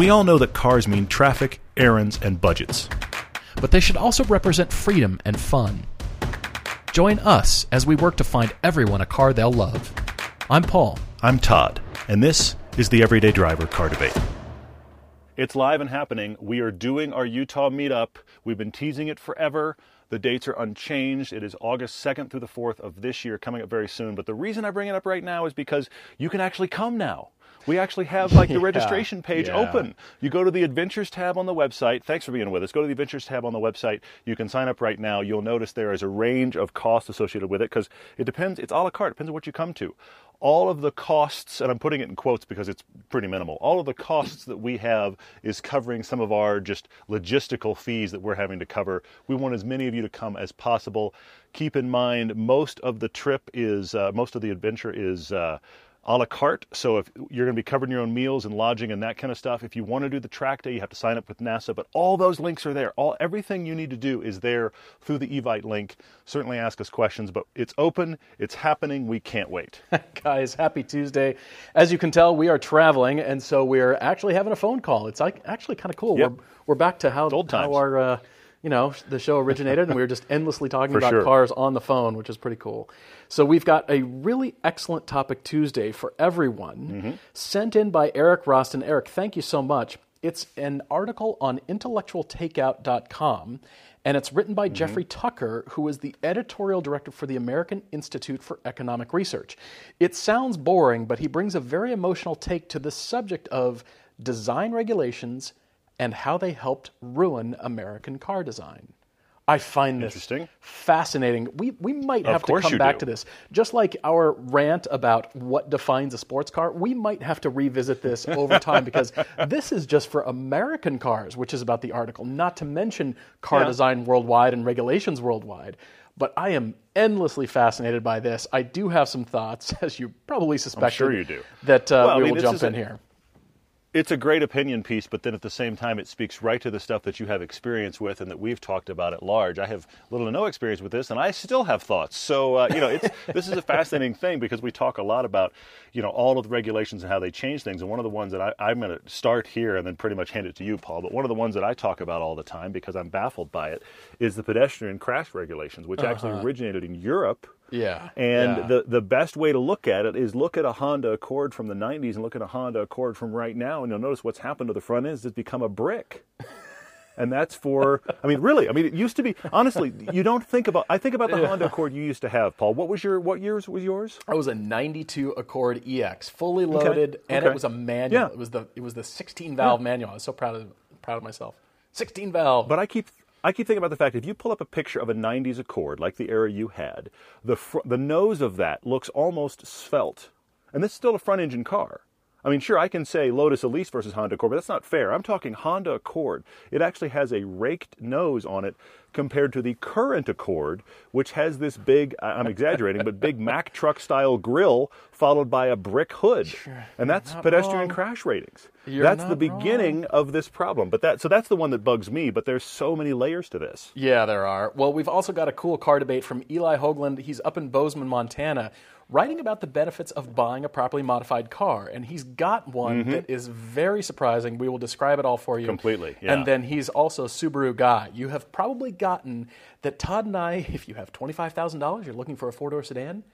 We all know that cars mean traffic, errands, and budgets. But they should also represent freedom and fun. Join us as we work to find everyone a car they'll love. I'm Paul. I'm Todd, and this is the Everyday Driver Car Debate. It's live and happening. We are doing our Utah meetup. We've been teasing it forever. The dates are unchanged. It is August 2nd through the 4th of this year, coming up very soon. But the reason I bring it up right now is because you can actually come now. We actually have like the Yeah, registration page yeah. open. You go to the Adventures tab on the website. Thanks for being with us. Go to the Adventures tab on the website. You can sign up right now. You'll notice there is a range of costs associated with it because it depends. It's a la carte. It depends on what you come to. All of the costs, and I'm putting it in quotes because it's pretty minimal. All of the costs that we have is covering some of our just logistical fees that we're having to cover. We want as many of you to come as possible. Keep in mind, most of the trip is, uh, most of the adventure is. Uh, a la carte. So if you're going to be covering your own meals and lodging and that kind of stuff, if you want to do the track day, you have to sign up with NASA. But all those links are there. All everything you need to do is there through the Evite link. Certainly ask us questions, but it's open, it's happening. We can't wait. Guys, happy Tuesday. As you can tell, we are traveling, and so we're actually having a phone call. It's like actually kind of cool. Yep. We're, we're back to how, old how our uh, you know the show originated, and we were just endlessly talking about sure. cars on the phone, which is pretty cool. So we've got a really excellent topic Tuesday for everyone, Mm-hmm. sent in by Eric Roston. Eric, thank you so much. It's an article on intellectualtakeout.com, and it's written by Jeffrey Tucker, who is the editorial director for the American Institute for Economic Research. It sounds boring, but he brings a very emotional take to the subject of design regulations and how they helped ruin American car design. I find this fascinating. We, we might have to come back do. to this. Just like our rant about what defines a sports car, we might have to revisit this over time because this is just for American cars, which is about the article, not to mention car Yeah. design worldwide and regulations worldwide. But I am endlessly fascinated by this. I do have some thoughts, as you probably suspected. sure you do. That uh, Well, I we mean, will jump in here. It's a great opinion piece, but then at the same time, it speaks right to the stuff that you have experience with and that we've talked about at large. I have little to no experience with this, and I still have thoughts. So uh, you know, it's this is a fascinating thing because we talk a lot about you know all of the regulations and how they change things. And one of the ones that I, I'm going to start here and then pretty much hand it to you, Paul. But one of the ones that I talk about all the time because I'm baffled by it is the pedestrian crash regulations, which actually originated in Europe. Yeah. And yeah. the, the best way to look at it is look at a Honda Accord from the 90s and look at a Honda Accord from right now, and you'll notice what's happened to the front end is it's become a brick. And that's for, I mean, really, I mean, it used to be, honestly, you don't think about, I think about the Honda Accord you used to have, Paul. What was your, what years was yours? It was a '92 Accord EX, fully loaded, and it was a manual. Yeah. It was the it was the 16 valve manual. I was so proud of proud of myself. 16 valve. But I keep I keep thinking about the fact if you pull up a picture of a '90s Accord like the era you had, the fr- the nose of that looks almost svelte, and this is still a front engine car. I mean, sure, I can say Lotus Elise versus Honda Accord, but that's not fair. I'm talking Honda Accord. It actually has a raked nose on it compared to the current Accord, which has this big, I'm exaggerating, but big Mack truck style grill followed by a brick hood. And that's pedestrian crash ratings. You're that's the beginning of this problem. But that so that's the one that bugs me, but there's so many layers to this. Yeah, there are. Well, we've also got a cool car debate from Eli Hoagland. He's up in Bozeman, Montana, writing about the benefits of buying a properly modified car. And he's got one mm-hmm. that is very surprising. We will describe it all for you. Completely, yeah. And then he's also a Subaru guy. You have probably gotten that Todd and I, if you have $25,000, you're looking for a four door sedan,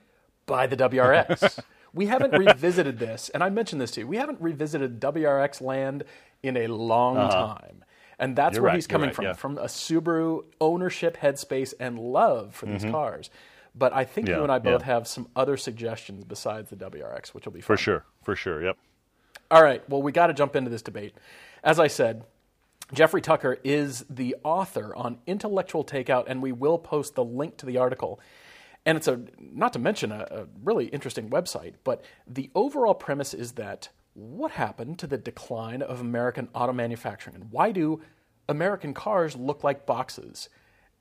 buy the WRX. we haven't revisited this, and I mentioned this to you. We haven't revisited WRX land in a long time. And that's Uh-huh. You're where right, he's coming right, from, yeah. from a Subaru ownership headspace and love for these cars. But I think Mm-hmm. Yeah, you and I both yeah. have some other suggestions besides the WRX, which will be For sure, for sure. Yep. All right. Well, we got to jump into this debate. As I said, Jeffrey Tucker is the author on Intellectual Takeout, and we will post the link to the article. And it's a not to mention a, a really interesting website, but the overall premise is that what happened to the decline of American auto manufacturing, and why do American cars look like boxes?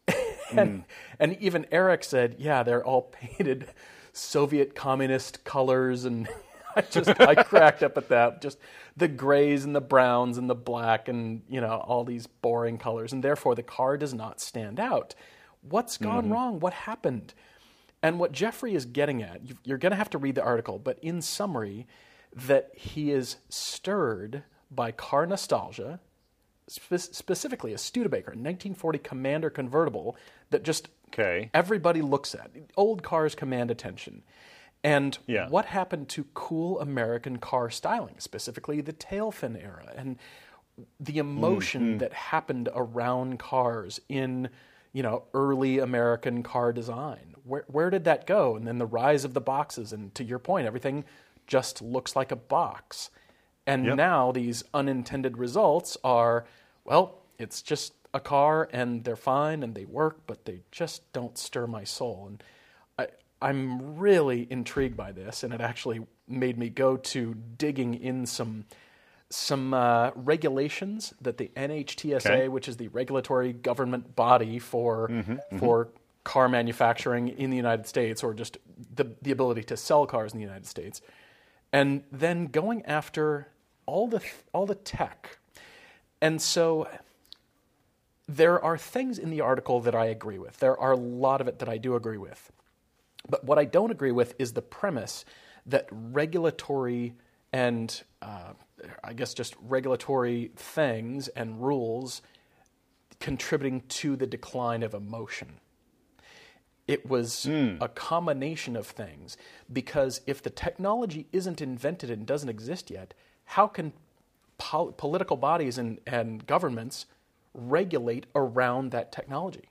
and, hmm. and even Eric said, yeah, they're all painted Soviet communist colors. And I just, I cracked up at that. Just the grays and the browns and the black and, you know, all these boring colors. And therefore the car does not stand out. What's gone mm-hmm. wrong? What happened? And what Jeffrey is getting at, you- you're going to have to read the article, but in summary, that he is stirred by Car Nostalgia, spe- specifically a Studebaker, a 1940 Commander convertible that just Okay. everybody looks at. Old cars command attention. And Yeah. what happened to cool American car styling, specifically the tail fin era, and the emotion mm-hmm. that happened around cars in you know early American car design? Where where did that go? And then the rise of the boxes, and to your point, everything just looks like a box. And Yep. now these unintended results are, well, it's just a car and they're fine and they work, but they just don't stir my soul. And I, I'm really intrigued by this, and it actually made me go to digging in some some uh, regulations that the NHTSA, Okay. which is the regulatory government body for for car manufacturing in the United States, or just the the ability to sell cars in the United States, and then going after all the all the tech, and so there are things in the article that I agree with. There are a lot of it that I do agree with. But what I don't agree with is the premise that regulatory and uh, I guess just regulatory things and rules contributing to the decline of emotion. It was a combination of things because if the technology isn't invented and doesn't exist yet, how can pol- political bodies and, and governments regulate around that technology?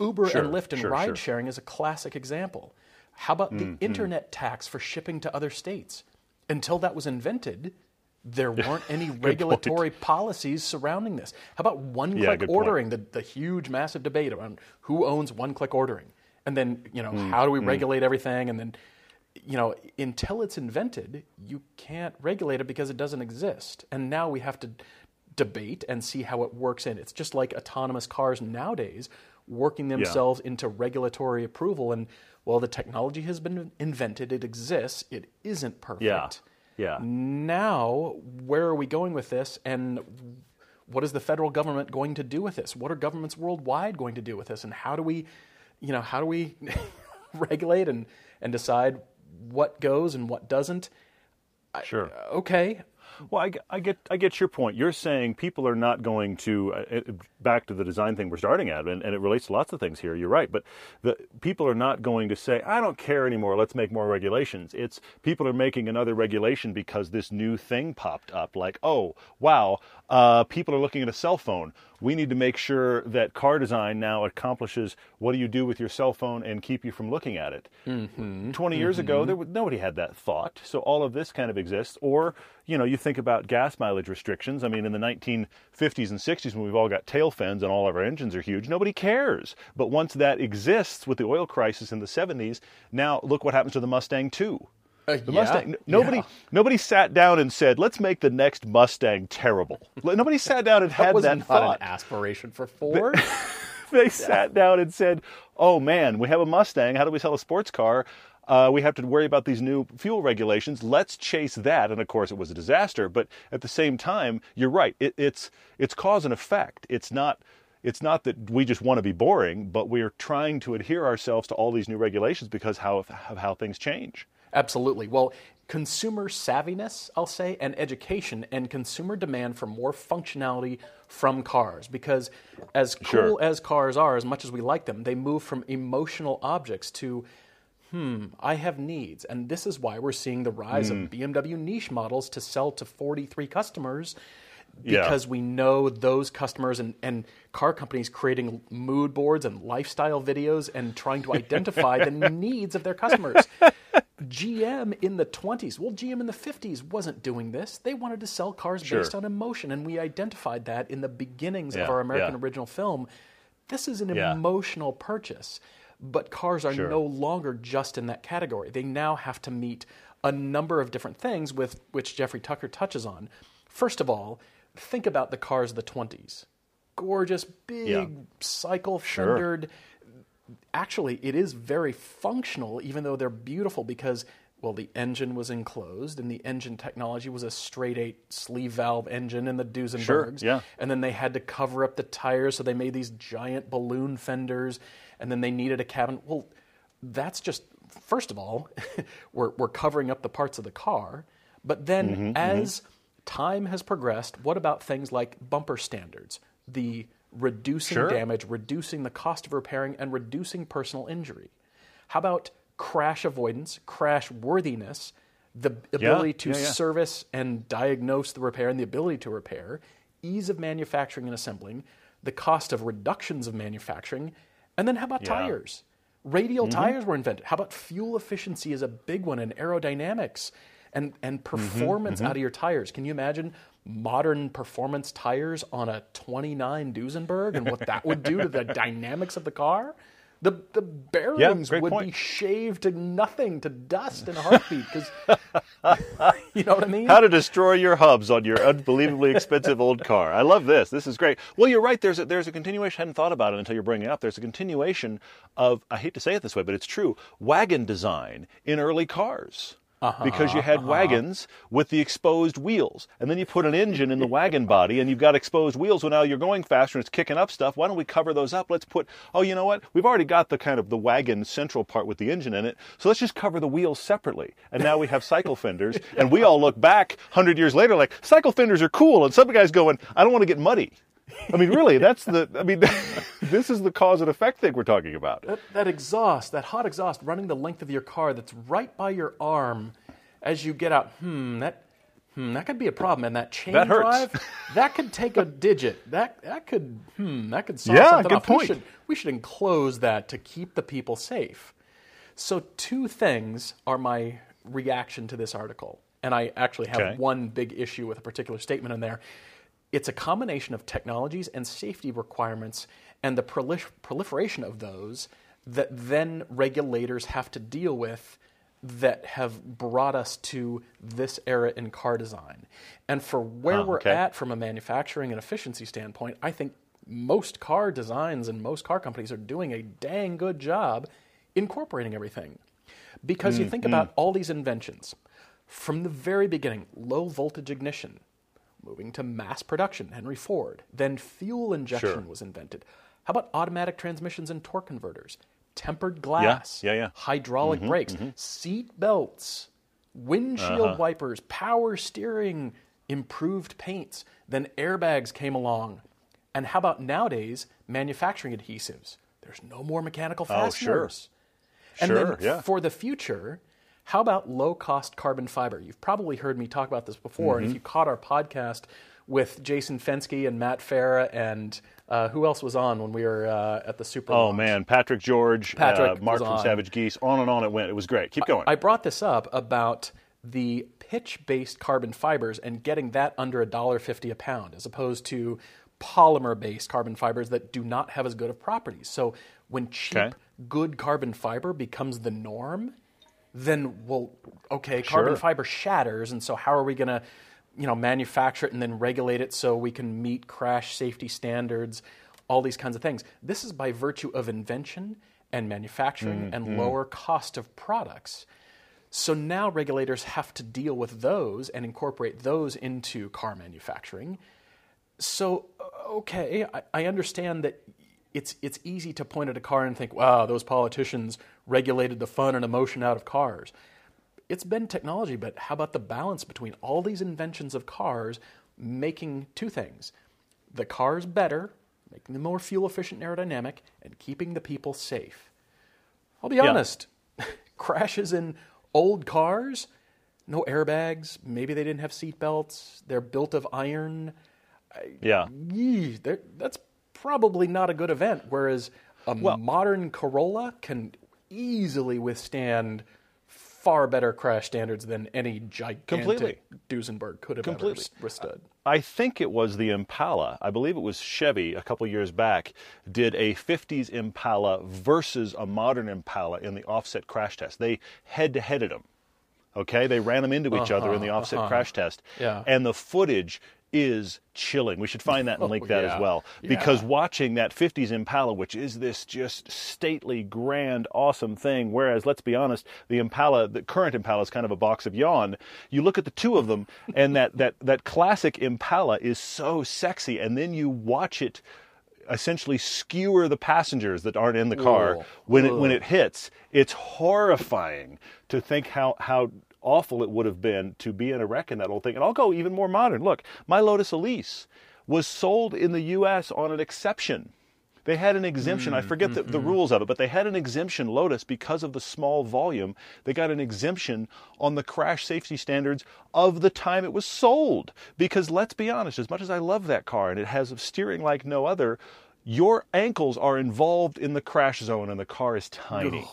Uber Sure, and Lyft and sure, ride sure. sharing is a classic example. How about the internet tax for shipping to other states? Until that was invented, there weren't any regulatory policies surrounding this. How about one click point. ordering, the, the huge, massive debate around who owns one click ordering? And then, you know, Hmm, how do we regulate everything? And then, you know, until it's invented, you can't regulate it because it doesn't exist. And now we have to debate and see how it works in. It's just like autonomous cars nowadays working themselves into regulatory approval. And well, the technology has been invented, it exists, it isn't perfect. Yeah. Yeah. Now, where are we going with this? And what is the federal government going to do with this? What are governments worldwide going to do with this? And how do we, you know, how do we regulate and, and decide what goes and what doesn't? Sure. Okay, Well, I, I get I get your point. You're saying people are not going to uh, back to the design thing we're starting at, and, and it relates to lots of things here. You're right, but the people are not going to say, "I don't care anymore. Let's make more regulations." It's people are making another regulation because this new thing popped up. Like, oh wow, uh, people are looking at a cell phone. We need to make sure that car design now accomplishes what do you do with your cell phone and keep you from looking at it. Mm-hmm. 20 years ago, mm-hmm. there was, nobody had that thought. So all of this kind of exists. Or, you know, you think about gas mileage restrictions. I mean, in the 1950s and 60s, when we've all got tail fins and all of our engines are huge, nobody cares. But once that exists with the oil crisis in the 70s, now look what happens to the Mustang 2. Uh, The yeah, Mustang. Nobody, yeah. nobody sat down and said, "Let's make the next Mustang terrible." Nobody sat down and that had was that not thought an aspiration for Ford. they sat down and said, "Oh man, we have a Mustang. How do we sell a sports car? Uh, we have to worry about these new fuel regulations. Let's chase that." And of course, it was a disaster. But at the same time, you're right. It, it's it's cause and effect. It's not. It's not that we just want to be boring, but we're trying to adhere ourselves to all these new regulations because how of how things change. Absolutely. Well, consumer savviness, I'll say, and education and consumer demand for more functionality from cars. Because as cool Sure. as cars are, as much as we like them, they move from emotional objects to, hmm, I have needs. And this is why we're seeing the rise Hmm. of BMW niche models to sell to 43 customers. Yeah. Because we know those customers and, and car companies creating mood boards and lifestyle videos and trying to identify the needs of their customers. GM in the 20s, well, GM in the 50s wasn't doing this. They wanted to sell cars Sure. based on emotion, and we identified that in the beginnings Yeah, of our American yeah. original film. This is an Yeah. emotional purchase, but cars are Sure. no longer just in that category. They now have to meet a number of different things with which Jeffrey Tucker touches on. First of all, think about the cars of the 20s. Gorgeous, big, cycle fendered, actually it is very functional even though they're beautiful because well the engine was enclosed and the engine technology was a straight eight sleeve valve engine in the Duesenbergs. Yeah. and then they had to cover up the tires so they made these giant balloon fenders and then they needed a cabin. Well that's just first of all we're, we're covering up the parts of the car but then mm-hmm, mm-hmm. as time has progressed. What about things like bumper standards? The reducing Sure. damage, reducing the cost of repairing, and reducing personal injury. How about crash avoidance, crash worthiness, the ability to yeah, yeah. service and diagnose the repair and the ability to repair, ease of manufacturing and assembling, the cost of reductions of manufacturing, and then how about Yeah. Mm-hmm. tires? Radial tires were invented. How about fuel efficiency is a big one and aerodynamics and, Mm-hmm, and performance out of your tires. Can you imagine modern performance tires on a 29 Duesenberg and what that would do to the dynamics of the car? The, the bearings great would be shaved to nothing, to dust in a heartbeat. Because you know what I mean? How to destroy your hubs on your unbelievably expensive old car. I love this. This is great. Well, you're right. There's a, there's a continuation. I hadn't thought about it until you're bringing it up. There's a continuation of, I hate to say it this way, but it's true, wagon design in early cars. Uh-huh. because you had uh-huh. wagons with the exposed wheels. And then you put an engine in the wagon body and you've got exposed wheels. Well, now you're going faster and it's kicking up stuff. Why don't we cover those up? Let's put, oh, you know what? We've already got the kind of the wagon central part with the engine in it. So let's just cover the wheels separately. And now we have cycle fenders. And we all look back 100 years later like, cycle fenders are cool. And some guy's going, I don't want to get muddy. I mean, really, that's the, I mean, this is the cause and effect thing we're talking about. That, that exhaust, that hot exhaust running the length of your car that's right by your arm as you get out, hmm, that, hmm, that could be a problem. And that chain That drive, that could take a digit. That, that could, hmm, that could solve Yeah, something good off. We point. should, we should enclose that to keep the people safe. So, two things are my reaction to this article. And I actually have Okay. one big issue with a particular statement in there. It's a combination of technologies and safety requirements and the prolif- proliferation of those that then regulators have to deal with that have brought us to this era in car design. And for where Huh, we're okay. at from a manufacturing and efficiency standpoint, I think most car designs and most car companies are doing a dang good job incorporating everything. Because you mm, think mm. about all these inventions from the very beginning low voltage ignition, moving to mass production, Henry Ford, then fuel injection Sure. was invented. How about automatic transmissions and torque converters? Tempered glass, yeah, yeah. hydraulic mm-hmm, brakes, mm-hmm. seat belts, windshield uh-huh. wipers, power steering, improved paints. Then airbags came along. And how about nowadays manufacturing adhesives? There's no more mechanical fasteners. Oh, sure. And Sure, then yeah. for the future, how about low cost carbon fiber? You've probably heard me talk about this before. Mm-hmm. And if you caught our podcast with Jason Fenske and Matt Farah and uh, who else was on when we were uh, at the Supra Oh Launch? man, Patrick George, Patrick uh, Mark from on. Savage Geese, on and on it went. It was great. Keep going. I brought this up about the pitch-based carbon fibers and getting that under a dollar fifty a pound, as opposed to polymer-based carbon fibers that do not have as good of properties. So when cheap, Okay. good carbon fiber becomes the norm, then well, okay, carbon Sure. fiber shatters, and so how are we going to, you know, manufacture it and then regulate it so we can meet crash safety standards, all these kinds of things. This is by virtue of invention and manufacturing and lower cost of products. So now regulators have to deal with those and incorporate those into car manufacturing. So uh, okay, I, I understand that it's it's easy to point at a car and think, "Wow, those politicians regulated the fun and emotion out of cars." It's been technology, but how about the balance between all these inventions of cars making two things: the cars better, making them more fuel efficient and aerodynamic, and keeping the people safe. I'll be honest, crashes in old cars, no airbags, maybe they didn't have seat belts, they're built of iron. yeah. Yee, that's probably not a good event. Whereas a modern Corolla can easily withstand far better crash standards than any gigantic Completely. Duesenberg could have Completely. ever withstood. I think it was the Impala. I believe it was Chevy a couple years back did a 50s Impala versus a modern Impala in the offset crash test. They head to headed them. Okay, they ran them into each other in the offset crash test. Uh-huh, Yeah. And the footage is chilling. We should find that and link oh, that yeah. as well. Because Yeah. watching that 50s Impala, which is this just stately, grand, awesome thing, whereas, let's be honest, the Impala, the current Impala is kind of a box of yawn. You look at the two of them, and that, that, that classic Impala is so sexy, and then you watch it essentially skewer the passengers that aren't in the car Ugh. when it when it hits it's horrifying to think how how awful it would have been to be in a wreck in that old thing. And I'll go even more modern. Look, my Lotus Elise was sold in the U.S. on an exception. They had an exemption. I mm, forget mm, the, the mm. rules of it, but they had an exemption, Lotus, because of the small volume. They got an exemption on the crash safety standards of the time it was sold. Because let's be honest, as much as I love that car and it has steering like no other, your ankles are involved in the crash zone and the car is tiny.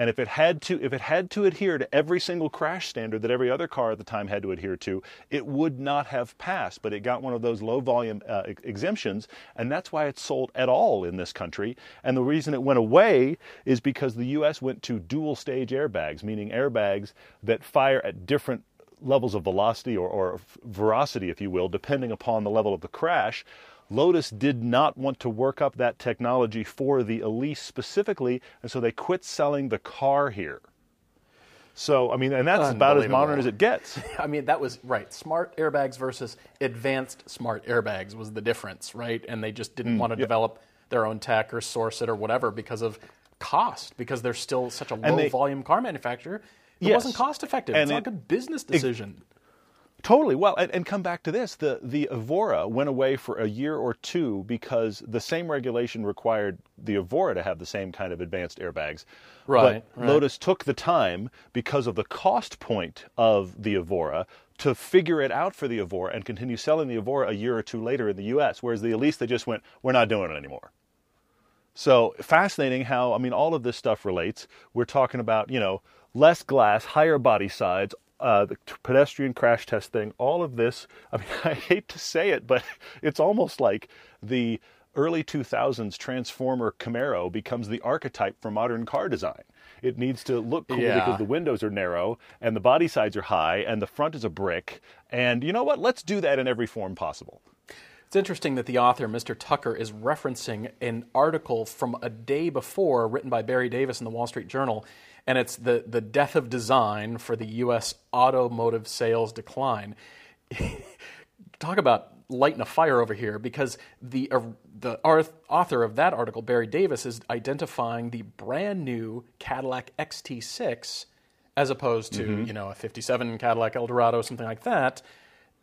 And if it had to if it had to adhere to every single crash standard that every other car at the time had to adhere to, it would not have passed. But it got one of those low volume uh, ex- exemptions, and that's why it's sold at all in this country. And the reason it went away is because the U.S. went to dual stage airbags, meaning airbags that fire at different levels of velocity or, or veracity, if you will, depending upon the level of the crash. Lotus did not want to work up that technology for the Elise specifically, and so they quit selling the car here. So, I mean, and that's about as modern as it gets. I mean, that was right. Smart airbags versus advanced smart airbags was the difference, right? And they just Mm, didn't want to develop their own tech or source it or whatever because of cost, because they're still such a low they- volume car manufacturer. It Yes. wasn't cost effective. And it's not a good business decision. Totally. Well, and, and come back to this. The the Evora went away for a year or two because the same regulation required the Evora to have the same kind of advanced airbags. Right, But right. Lotus took the time because of the cost point of the Evora to figure it out for the Evora and continue selling the Evora a year or two later in the US, whereas the Elise they just went, we're not doing it anymore. So fascinating how I mean all of this stuff relates. We're talking about you know less glass, higher body sides, uh, the t- pedestrian crash test thing. All of this. I mean I hate to say it, but it's almost like the early 2000s Transformer Camaro becomes the archetype for modern car design. It needs to look cool Yeah. because the windows are narrow and the body sides are high and the front is a brick. And you know what? Let's do that in every form possible. It's interesting that the author, Mr. Tucker, is referencing an article from a day before written by Barry Davis in the Wall Street Journal, and it's the, the death of design for the U.S. automotive sales decline. Talk about lighting a fire over here because the, uh, the author of that article, Barry Davis, is identifying the brand new Cadillac XT6 as opposed to, you know, a 57 Cadillac Eldorado, something like that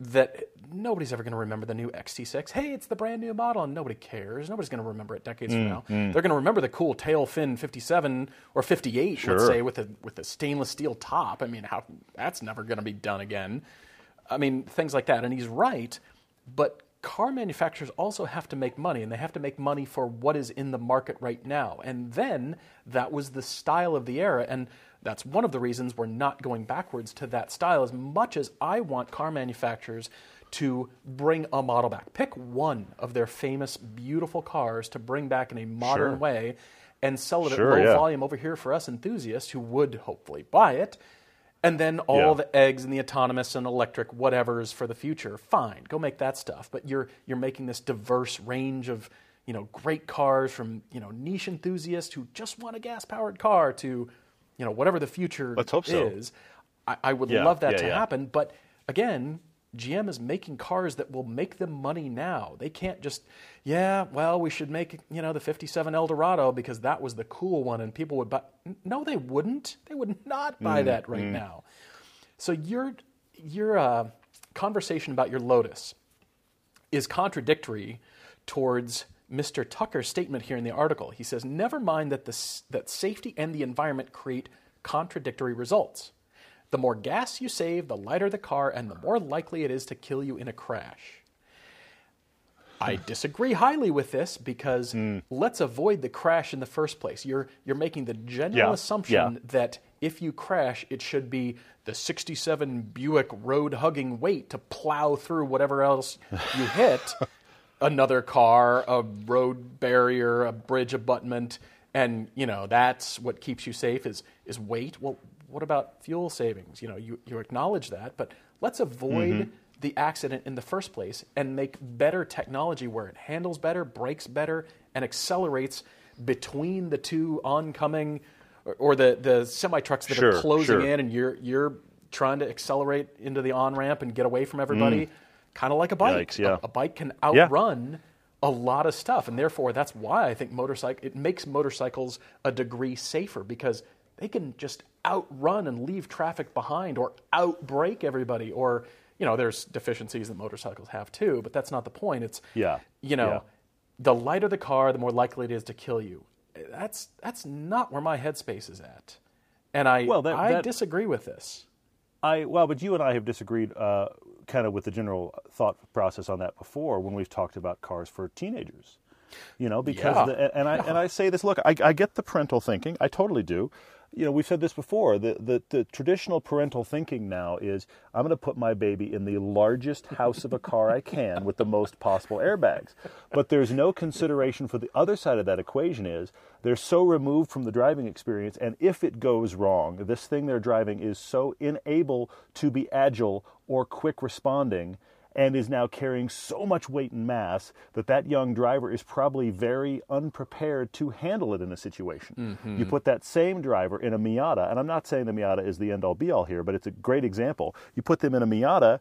that nobody's ever going to remember the new XT6. Hey, it's the brand new model, and nobody cares. Nobody's going to remember it decades from mm, now. Mm. They're going to remember the cool tail fin 57 or 58, let's say, with a with a stainless steel top. I mean, how that's never going to be done again. I mean, things like that. And he's right, but car manufacturers also have to make money, and they have to make money for what is in the market right now. And then that was the style of the era, and that's one of the reasons we're not going backwards to that style. As much as I want car manufacturers to bring a model back, pick one of their famous, beautiful cars to bring back in a modern Sure. way and sell it Sure, at low yeah. volume over here for us enthusiasts who would hopefully buy it. And then all Yeah. the eggs and the autonomous and electric whatever's for the future. Fine, go make that stuff. But you're you're making this diverse range of you know great cars from you know niche enthusiasts who just want a gas powered car to you know whatever the future Let's hope so. is. I, I would Yeah, love that yeah, to yeah. happen. But again, GM is making cars that will make them money now. They can't just, yeah, well, we should make you know the '57 Eldorado because that was the cool one, and people would buy. No, they wouldn't. They would not Mm, buy that right now. So your your uh, conversation about your Lotus is contradictory towards Mr. Tucker's statement here in the article. He says, "Never mind that the that safety and the environment create contradictory results. The more gas you save, the lighter the car, and the more likely it is to kill you in a crash." I disagree highly with this because Hmm. let's avoid the crash in the first place. You're you're making the general Yeah, assumption yeah. that if you crash, it should be the 67 Buick road hugging weight to plow through whatever else you hit another car, a road barrier, a bridge abutment, and you know that's what keeps you safe is is weight. Well, what about fuel savings? You know, you, you acknowledge that, but let's avoid Mm-hmm. the accident in the first place and make better technology where it handles better, brakes better, and accelerates between the two oncoming or, or the, the semi trucks that are closing sure. in and you're you're trying to accelerate into the on ramp and get away from everybody. Kind of like a bike. Yikes, yeah. A- a bike can Yeah. outrun a lot of stuff, and therefore that's why I think motorcycle it makes motorcycles a degree safer because they can just outrun and leave traffic behind or outbreak everybody or you know there's deficiencies that motorcycles have too but that's not the point it's Yeah. you know Yeah. the lighter the car the more likely it is to kill you that's that's not where my headspace is at and i Well, that- i that- disagree with this I well, but you and I have disagreed uh, kind of with the general thought process on that before when we've talked about cars for teenagers. You know, because Yeah. the, and I and I say this. Look, I, I get the parental thinking. I totally do. You know, we've said this before. The, the the traditional parental thinking now is I'm going to put my baby in the largest house of a car I can with the most possible airbags. But there's no consideration for the other side of that equation is they're so removed from the driving experience and if it goes wrong, this thing they're driving is so unable to be agile or quick responding and is now carrying so much weight and mass that that young driver is probably very unprepared to handle it in a situation. Mm-hmm. You put that same driver in a Miata, and I'm not saying the Miata is the end all be all here, but it's a great example. You put them in a Miata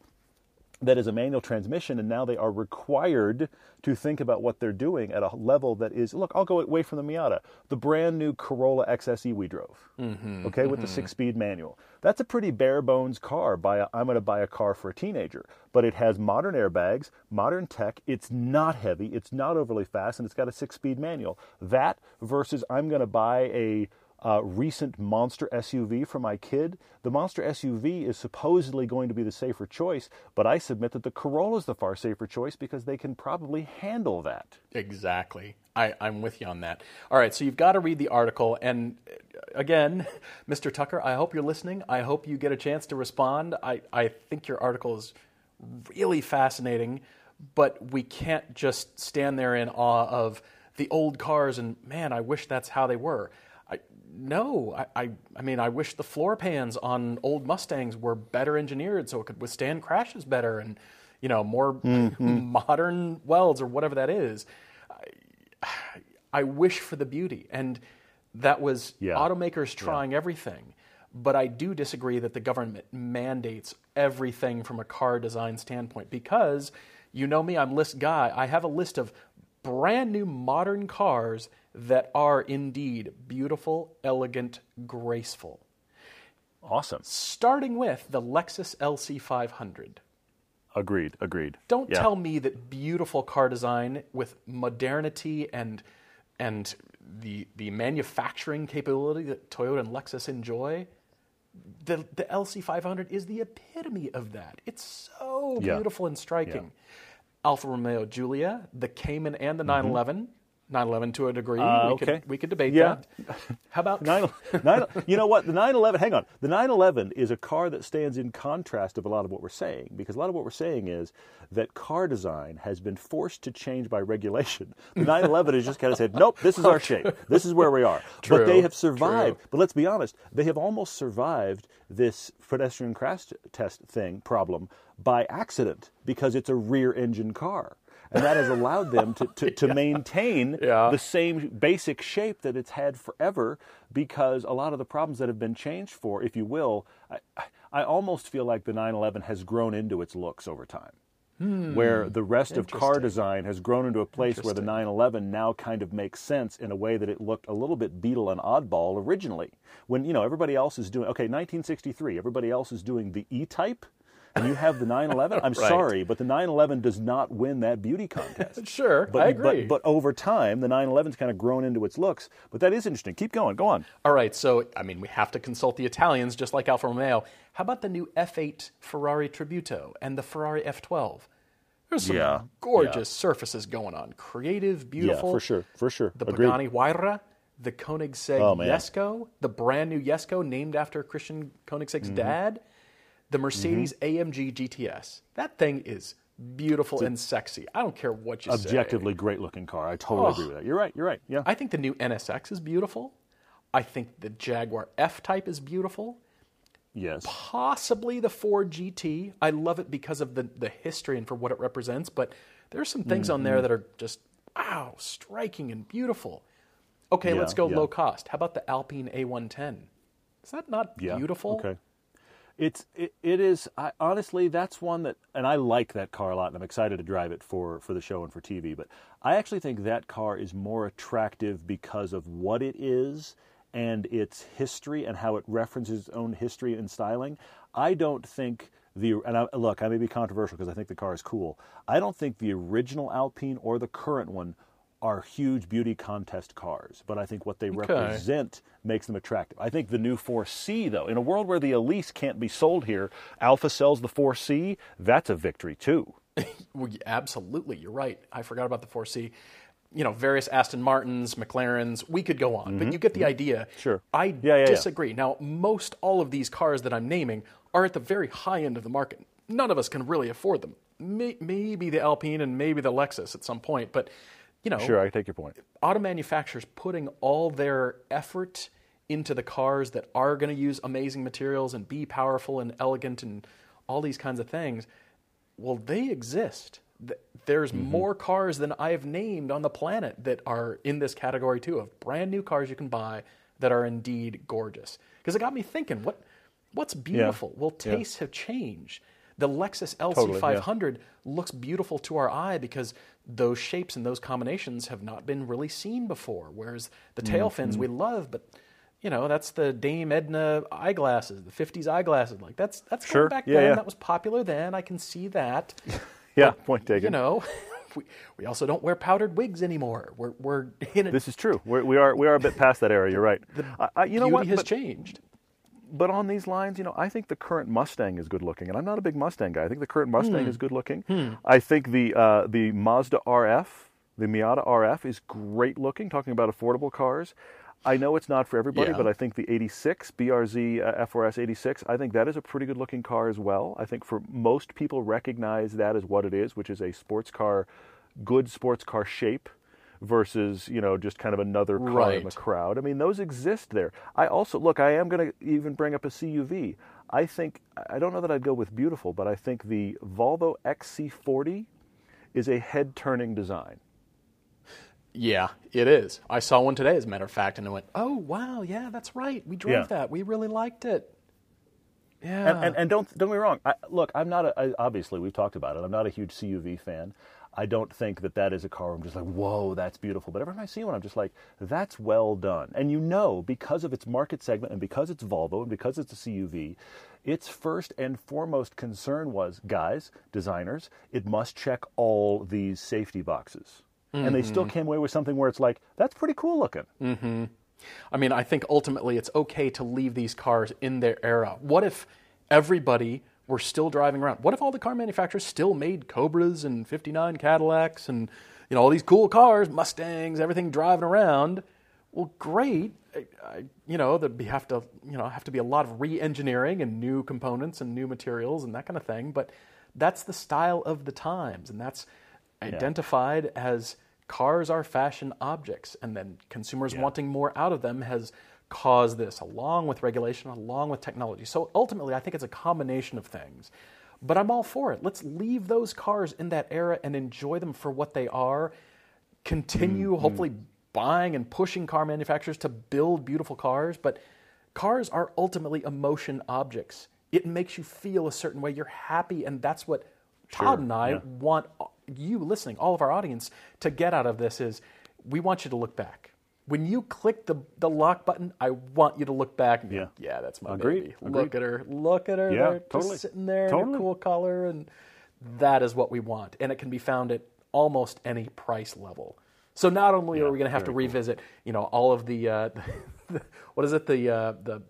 that is a manual transmission, and now they are required to think about what they're doing at a level that is look, I'll go away from the Miata. The brand new Corolla XSE we drove, mm-hmm, okay, with the mm-hmm. six speed manual. That's a pretty bare bones car. Buy a, I'm going to buy a car for a teenager, but it has modern airbags, modern tech. It's not heavy, it's not overly fast, and it's got a six speed manual. That versus I'm going to buy a uh, recent monster SUV for my kid. The monster SUV is supposedly going to be the safer choice, but I submit that the Corolla is the far safer choice because they can probably handle that. Exactly. I, I'm with you on that. All right, so you've got to read the article. And uh, again, Mr. Tucker, I hope you're listening. I hope you get a chance to respond. I, I think your article is really fascinating, but we can't just stand there in awe of the old cars and, man, I wish that's how they were. I, no, I, I, I mean, I wish the floor pans on old Mustangs were better engineered so it could withstand crashes better and, you know, more mm-hmm. modern welds or whatever that is. I wish for the beauty. And that was Yeah. automakers trying everything. But I do disagree that the government mandates everything from a car design standpoint because you know me, I'm list guy. I have a list of brand new modern cars that are indeed beautiful, elegant, graceful. Awesome. Starting with the Lexus LC500. Agreed. Agreed. Don't Yeah. tell me that beautiful car design with modernity and and the the manufacturing capability that Toyota and Lexus enjoy, the the LC500 is the epitome of that. It's so Yeah. beautiful and striking. Alfa Romeo Giulia, the Cayman and the mm-hmm. 911. 911 to a degree. Uh, we okay. could we could debate Yeah. that. How about Nine, nine, you know what? The 911, hang on. The 911 is a car that stands in contrast of a lot of what we're saying because a lot of what we're saying is that car design has been forced to change by regulation. The 911 has just kind of said, nope, this is our shape. This is where we are. True, but they have survived. true. But let's be honest, they have almost survived this pedestrian crash test thing problem by accident because it's a rear engine car. And that has allowed them to, to, to maintain Yeah. the same basic shape that it's had forever because a lot of the problems that have been changed for, if you will, I, I almost feel like the 911 has grown into its looks over time. Where the rest of car Hmm. Design has grown into a place where the 911 now kind of makes sense in a way that it looked a little bit Beetle and oddball originally. When you know everybody else is doing okay, 1963, everybody else is doing the E-type, and you have the 911. I'm Right. sorry, but the 911 does not win that beauty contest. Sure, But, I agree. But, but over time, the 911's kind of grown into its looks. But that is interesting. Keep going. Go on. All right, so I mean, we have to consult the Italians, just like Alfa Romeo. How about the new F8 Ferrari Tributo and the Ferrari F12? There's some Yeah, gorgeous surfaces going on. Creative, beautiful. Yeah, for sure. For sure. The Agreed. Pagani Huayra, the Koenigsegg Oh. Jesko, the brand new Jesko named after Christian Koenigsegg's Mm-hmm. dad, the Mercedes AMG GTS. That thing is beautiful and sexy. I don't care what you say. Objectively great looking car. I totally agree with that. You're right. You're right. Yeah. I think the new NSX is beautiful. I think the Jaguar F Type is beautiful. yes. Possibly the Ford GT. I love it because of the, the history and for what it represents, but there's some things on Mm-hmm. there that are just, wow, striking and beautiful. Okay, Yeah, let's go yeah. low cost. How about the Alpine A110? Is that not Yeah. beautiful? Okay. It's it, it is I, honestly that's one that and I like that car a lot and I'm excited to drive it for for the show and for TV but I actually think that car is more attractive because of what it is and its history and how it references its own history and styling, I don't think the and I, look, I may be controversial because I think the car is cool. I don't think the original Alpine or the current one are huge beauty contest cars, but I think what they represent makes them attractive. I think the new 4C, though, in a world where the Elise can't be sold here, Alfa sells the 4C. That's a victory too. well, absolutely, you're right. I forgot about the 4C. You know, various Aston Martins, McLarens. We could go on, mm-hmm. but you get the idea. Sure. I yeah, yeah, disagree. Yeah. Now, most all of these cars that I'm naming are at the very high end of the market. None of us can really afford them. Maybe the Alpine and maybe the Lexus at some point, but you know, sure, I take your point. Auto manufacturers putting all their effort into the cars that are going to use amazing materials and be powerful and elegant and all these kinds of things. Well, they exist. There's mm-hmm. more cars than I've named on the planet that are in this category too of brand new cars you can buy that are indeed gorgeous. Because it got me thinking, what what's beautiful? Yeah. Well, tastes yeah. have changed. The Lexus LC500 totally, yeah. looks beautiful to our eye because those shapes and those combinations have not been really seen before. Whereas the tail fins mm-hmm. we love, but you know that's the Dame Edna eyeglasses, the '50s eyeglasses. Like that's that's sure. back yeah, then. Yeah. That was popular then. I can see that. yeah, but, point taken. You know. We, we also don't wear powdered wigs anymore. We're, we're in a, This is true. We're, we are we are a bit past that era. You're right. The I, you know beauty what? has But- changed. But on these lines, you know, I think the current Mustang is good looking, and I'm not a big Mustang guy. I think the current Mustang Hmm. is good looking. I think the uh, the Mazda RF, the Miata RF, is great looking. Talking about affordable cars, I know it's not for everybody, Yeah. but I think the 86 BRZ uh, FRS 86, I think that is a pretty good looking car as well. I think for most people recognize that as what it is, which is a sports car, good sports car shape versus you know just kind of another car in the crowd. I mean, those exist there. I also look. I am going to even bring up a CUV. I think I don't know that I'd go with beautiful, but I think the Volvo XC40 is a head-turning design. Yeah, it is. I saw one today, as a matter of fact, and I went, "Oh wow, yeah, that's right. We drove Yeah. that. We really liked it." Yeah, And, and, and don't don't me wrong. I, look, I'm not a, I, obviously we've talked about it. I'm not a huge CUV fan. I don't think that that is a car. I'm just like, whoa, that's beautiful. But every time I see one, I'm just like, that's well done. And you know, because of its market segment and because it's Volvo and because it's a CUV, its first and foremost concern was, guys, designers, it must check all these safety boxes. And they still mm-hmm. came away with something where it's like, that's pretty cool looking. Mm-hmm. I mean, I think ultimately it's okay to leave these cars in their era. What if everybody were still driving around? What if all the car manufacturers still made Cobras and 59 Cadillacs and you know all these cool cars, Mustangs, everything driving around? Well, great. I, you know, there'd be have to you know have to be a lot of re-engineering and new components and new materials and that kind of thing. But that's the style of the times, and that's identified as cars are fashion objects, and then consumers wanting more out of them has caused this, along with regulation, along with technology. So ultimately, I think it's a combination of things. But I'm all for it. Let's leave those cars in that era and enjoy them for what they are. Continue, mm-hmm. hopefully, buying and pushing car manufacturers to build beautiful cars. But cars are ultimately emotion objects. It makes you feel a certain way. You're happy, and that's what Todd and I yeah. want uh, you listening, all of our audience, to get out of this is we want you to look back. When you click the, the lock button, I want you to look back and go, Yeah. yeah, that's my Agreed. baby. Agreed. Look at her. Look at her. Yeah, there, totally. Just sitting there in a cool color. And that is what we want. And it can be found at almost any price level. So not only are we going to have to very cool. revisit, you know, all of the, uh, the what is it, the uh, the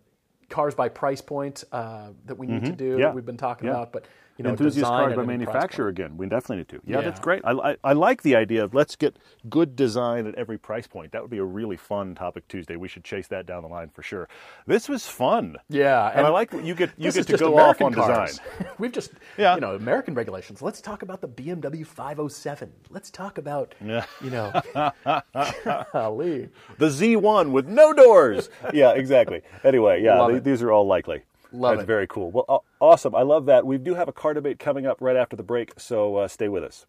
cars by price point uh, that we need to do Mm-hmm. Yeah. that we've been talking Yeah. about, but you know, enthusiast cars by manufacturer again. We definitely need to. Yeah, that's great. I, I, I like the idea of let's get good design at every price point. That would be a really fun topic Tuesday. We should chase that down the line for sure. This was fun. Yeah, and, I like you get you get to go American off on cars. design. We've just, Yeah. you know, American regulations. Let's talk about the BMW 507. Let's talk about, Yeah. you know, golly. The Z1 with no doors. yeah, exactly. Anyway, yeah, Love th- it. these are all likely. Love That's it. very cool. Well, aw- awesome. I love that. We do have a car debate coming up right after the break, so uh, stay with us.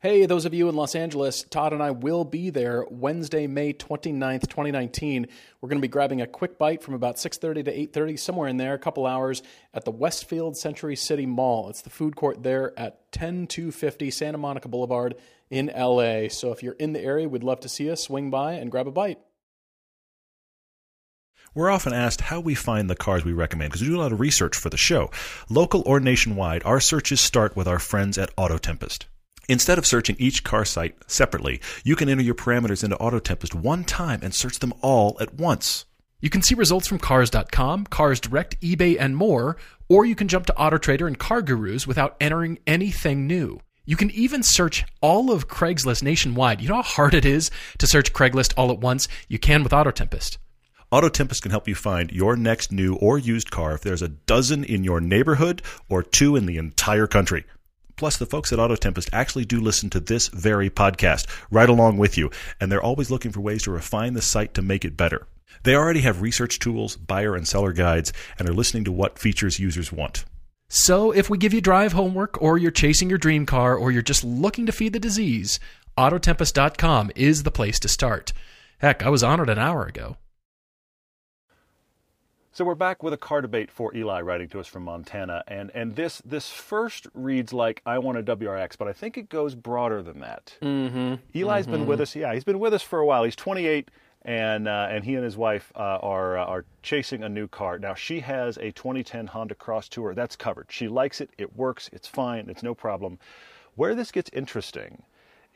Hey, those of you in Los Angeles, Todd and I will be there Wednesday, May 29th, 2019. We're going to be grabbing a quick bite from about 6:30 to 8:30 somewhere in there, a couple hours at the Westfield Century City Mall. It's the food court there at 10250 Santa Monica Boulevard in LA. So if you're in the area, we'd love to see you swing by and grab a bite. We're often asked how we find the cars we recommend because we do a lot of research for the show. Local or nationwide, our searches start with our friends at AutoTempest. Instead of searching each car site separately, you can enter your parameters into AutoTempest one time and search them all at once. You can see results from Cars.com, Cars Direct, eBay, and more, or you can jump to AutoTrader and Car Gurus without entering anything new. You can even search all of Craigslist nationwide. You know how hard it is to search Craigslist all at once? You can with AutoTempest. AutoTempest can help you find your next new or used car if there's a dozen in your neighborhood or two in the entire country. Plus, the folks at AutoTempest actually do listen to this very podcast right along with you, and they're always looking for ways to refine the site to make it better. They already have research tools, buyer and seller guides, and are listening to what features users want. So, if we give you drive homework, or you're chasing your dream car, or you're just looking to feed the disease, Autotempest.com is the place to start. Heck, I was on it an hour ago. So we're back with a car debate for Eli writing to us from Montana, and and this this first reads like I want a WRX, but I think it goes broader than that. Mm-hmm. Eli's mm-hmm. been with us, yeah, he's been with us for a while. He's 28, and uh, and he and his wife uh, are uh, are chasing a new car. Now she has a 2010 Honda Crosstour that's covered. She likes it, it works, it's fine, it's no problem. Where this gets interesting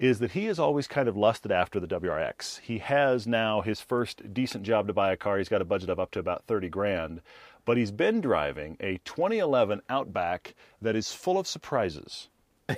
is that he has always kind of lusted after the WRX. He has now his first decent job to buy a car. He's got a budget of up to about 30 grand, but he's been driving a 2011 Outback that is full of surprises.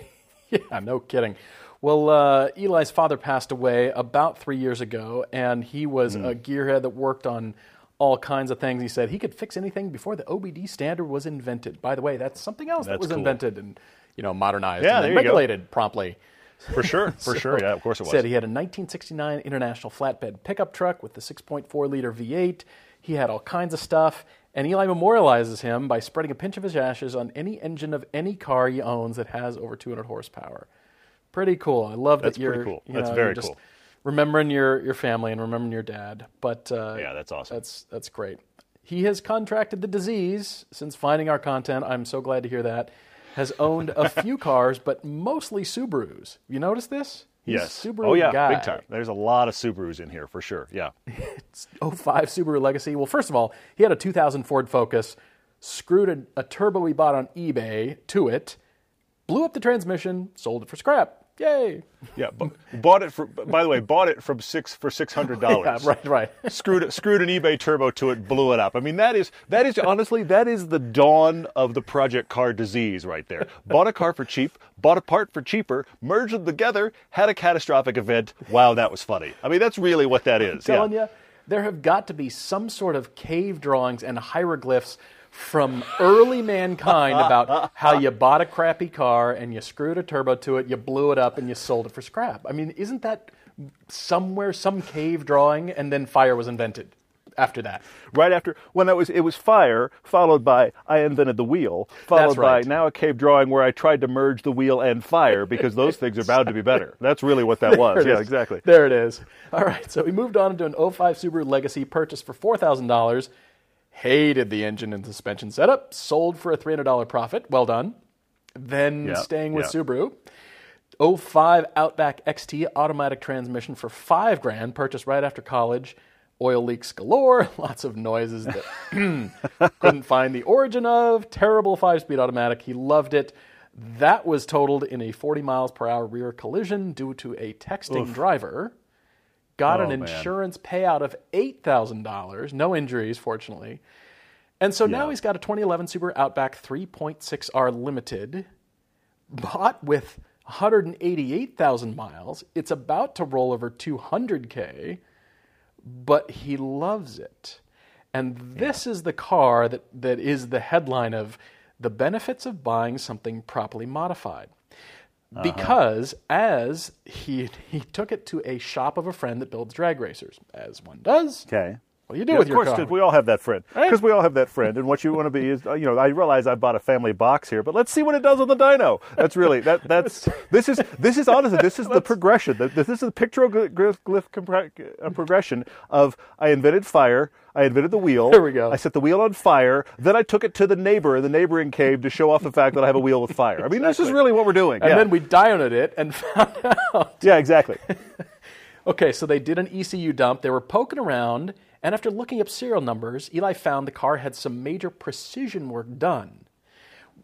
yeah, no kidding. Well, uh, Eli's father passed away about three years ago, and he was mm. a gearhead that worked on all kinds of things. He said he could fix anything before the OBD standard was invented. By the way, that's something else that's that was cool. invented and you know modernized yeah, and regulated promptly. For sure, for so, sure, yeah, of course it was. Said he had a 1969 International flatbed pickup truck with the 6.4 liter V8. He had all kinds of stuff, and Eli memorializes him by spreading a pinch of his ashes on any engine of any car he owns that has over 200 horsepower. Pretty cool. I love that's that you're. Pretty cool. You that's very cool. Remembering your your family and remembering your dad, but uh, yeah, that's awesome. That's that's great. He has contracted the disease since finding our content. I'm so glad to hear that has owned a few cars, but mostly Subarus. You notice this? He's yes. Oh, Subaru oh yeah, guy. big time. There's a lot of Subarus in here for sure. Yeah. it's 05 Subaru Legacy. Well, first of all, he had a 2000 Ford Focus, screwed a, a turbo he bought on eBay to it, blew up the transmission, sold it for scrap. Yay! Yeah, bought it for. By the way, bought it from six for six hundred dollars. yeah, right, right. screwed screwed an eBay turbo to it, blew it up. I mean, that is that is honestly that is the dawn of the project car disease right there. Bought a car for cheap, bought a part for cheaper, merged them together, had a catastrophic event. Wow, that was funny. I mean, that's really what that is. I'm telling yeah. you, there have got to be some sort of cave drawings and hieroglyphs from early mankind about how you bought a crappy car and you screwed a turbo to it, you blew it up, and you sold it for scrap. I mean, isn't that somewhere some cave drawing, and then fire was invented? After that, right after when that was it was fire followed by I invented the wheel followed right. by now a cave drawing where I tried to merge the wheel and fire because those things are bound to be better. That's really what that was. Yeah, is. exactly. There it is. All right, so we moved on to an 05 Subaru Legacy purchased for four thousand dollars hated the engine and suspension setup, sold for a $300 profit. Well done. Then yep, staying with yep. Subaru. 05 Outback XT automatic transmission for 5 grand purchased right after college. Oil leaks galore, lots of noises that couldn't find the origin of. Terrible 5-speed automatic. He loved it. That was totaled in a 40 miles per hour rear collision due to a texting Oof. driver got oh, an insurance man. payout of $8,000, no injuries, fortunately. And so yeah. now he's got a 2011 Subaru Outback 3.6R Limited, bought with 188,000 miles. It's about to roll over 200K, but he loves it. And this yeah. is the car that, that is the headline of the benefits of buying something properly modified. Uh-huh. because as he he took it to a shop of a friend that builds drag racers, as one does. Okay. Do you do yeah, with of your course, we all have that friend. Right? Because we all have that friend, and what you want to be is, uh, you know, I realize I bought a family box here, but let's see what it does on the dyno. That's really that. That's this is this is honestly this is the progression. This is the pictoglyph uh, progression of I invented fire. I invented the wheel. There we go. I set the wheel on fire. Then I took it to the neighbor in the neighboring cave to show off the fact that I have a wheel with fire. I mean, exactly. this is really what we're doing. And yeah. then we dynoed it and found out. Yeah, exactly. okay, so they did an ECU dump. They were poking around And after looking up serial numbers, Eli found the car had some major precision work done.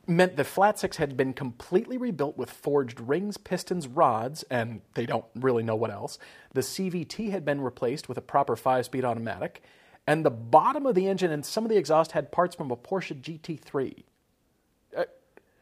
Meant the flat six had been completely rebuilt with forged rings, pistons, rods, and they don't really know what else. The CVT had been replaced with a proper five speed automatic, and the bottom of the engine and some of the exhaust had parts from a Porsche GT3.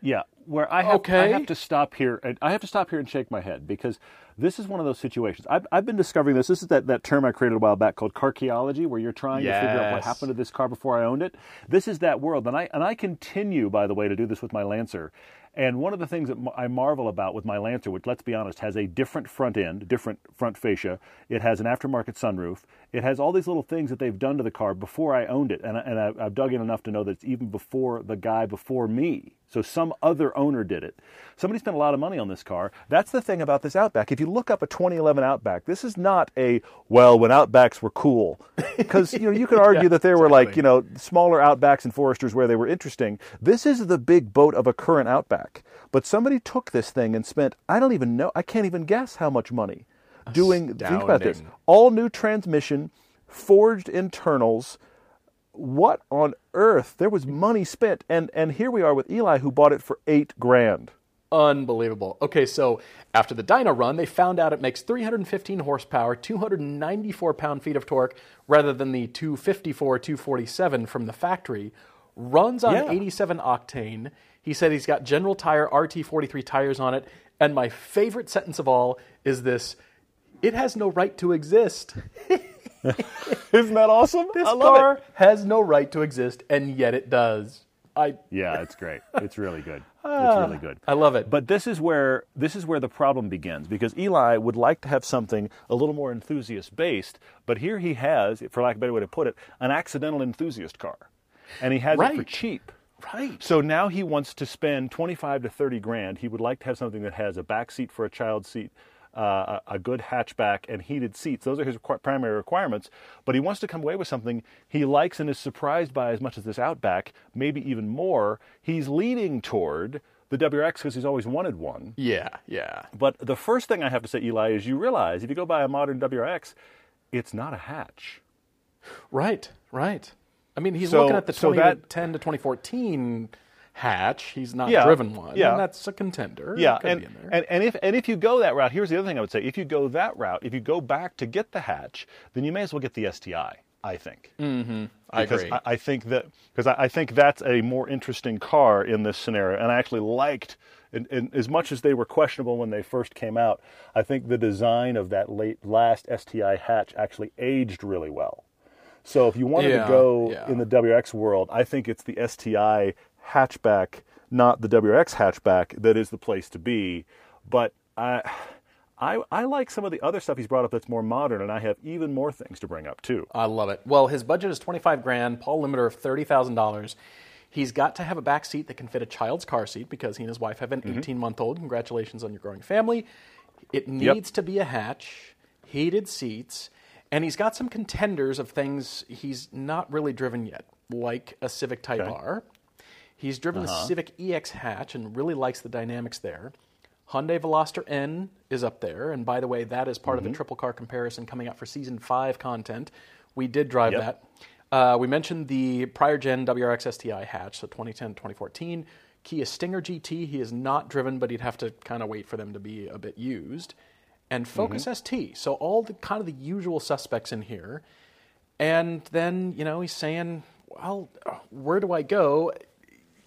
Yeah, where I have, I have to stop here. and I have to stop here and shake my head because this is one of those situations. I've, I've been discovering this. This is that, that term I created a while back called carcheology, where you're trying to figure out what happened to this car before I owned it. This is that world, and I and I continue, by the way, to do this with my Lancer. And one of the things that I marvel about with my Lancer, which let's be honest, has a different front end, different front fascia. It has an aftermarket sunroof. It has all these little things that they've done to the car before I owned it, and, I- and I've dug in enough to know that it's even before the guy before me. So some other owner did it. Somebody spent a lot of money on this car. That's the thing about this Outback. If you look up a 2011 Outback, this is not a well when Outbacks were cool, because you know you could argue that there were like you know smaller Outbacks and Foresters where they were interesting. This is the big boat of a current Outback. But somebody took this thing and spent I don't even know I can't even guess how much money doing. Think about this: all new transmission, forged internals what on earth? There was money spent, and and here we are with Eli, who bought it for eight grand. Unbelievable. Okay, so after the dyno run, they found out it makes 315 horsepower, 294 pound feet of torque, rather than the 254, 247 from the factory. Runs on Yeah. 87 octane. He said he's got General Tire RT43 tires on it. And my favorite sentence of all is this it has no right to exist. Isn't that awesome? This I love car it. has no right to exist, and yet it does. I, Yeah, it's great. It's really good. It's really good. Ah, I love it. But this is where this is where the problem begins because Eli would like to have something a little more enthusiast based, but here he has, for lack of a better way to put it, an accidental enthusiast car, and he has it for cheap. Right. So now he wants to spend 25 to 30 grand. He would like to have something that has a back seat for a child seat, uh, a a good hatchback, and heated seats. Those are his requ- primary requirements. But he wants to come away with something he likes and is surprised by as much as this Outback, maybe even more. He's leaning toward the WRX because he's always wanted one. Yeah, yeah. But the first thing I have to say, Eli, is you realize if you go buy a modern WRX, it's not a hatch. Right, right. I mean, he's So- looking at the so 2010 that- to 2014 hatch. He's not Yeah, driven one. yeah. and that's a contender. Yeah, could and, be in there. and and if and if you go that route, here's the other thing I would say: if you go that route, if you go back to get the hatch, then you may as well get the STI. I think. Mm-hmm. I because agree. I, I think that because I, I think that's a more interesting car in this scenario, and I actually liked. And, and as much as they were questionable when they first came out, I think the design of that late last STI hatch actually aged really well. So if you wanted Yeah, to go yeah. in the WRX world, I think it's the STI hatchback, not the WRX hatchback, that is the place to be. But I, I, I like some of the other stuff he's brought up that's more modern, and I have even more things to bring up too. I love it. Well, his budget is 25 grand, Paul limiter of $30,000. He's got to have a back seat that can fit a child's car seat because he and his wife have an mm-hmm. 18 month old. Congratulations on your growing family. It needs to be a hatch, heated seats, and he's got some contenders of things he's not really driven yet, like a Civic Type Okay. R. He's driven the Civic EX hatch and really likes the dynamics there. Hyundai Veloster N is up there, and by the way, that is part of a triple car comparison coming out for season five content. We did drive Yep. that. Uh, we mentioned the prior gen WRX STI hatch, so 2010 2014. Kia Stinger GT, he is not driven, but he'd have to kind of wait for them to be a bit used. And mm-hmm. Focus ST, so all the kind of the usual suspects in here. And then, you know, he's saying, well, where do I go?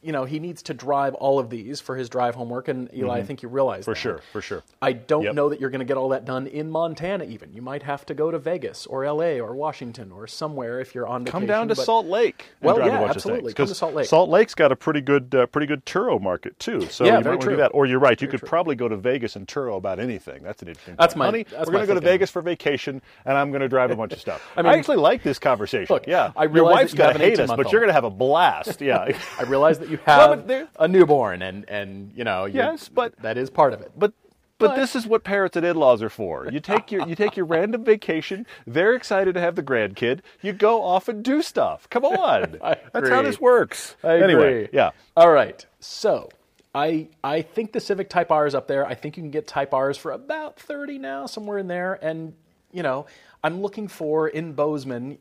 You know, he needs to drive all of these for his drive homework. And Eli, I think you realize For that. sure, for sure. I don't Yep. know that you're going to get all that done in Montana. Even you might have to go to Vegas or L.A. or Washington or somewhere if you're on vacation. Come down to but- Salt Lake. and Well, drive yeah, a bunch absolutely. Of Come to Salt Lake. Salt Lake's got a pretty good, uh, pretty good Turo market too. So Yeah, you might want to do that. Or you're right. You could true. probably go to Vegas and Turo about anything. That's an interesting. That's point. my- Honey, that's we're going to go to. Vegas for vacation, and I'm going to drive a bunch of stuff. I, mean- I actually like this conversation. Look, yeah, I your realize wife's that going an to hate us, but you're going to have a blast. Yeah. I realize that you have there- a newborn, and and you know, you're- Yes, but- that is part of it. But but But- this is what parents and in-laws are for. You take your you take your random vacation. They're excited to have the grandkid. You go off and do stuff. Come on, that's how this works. I anyway, agree. yeah. All right. So I I think the Civic Type R is up there. I think you can get Type Rs for about thirty now, somewhere in there. And you know, I'm looking for in Bozeman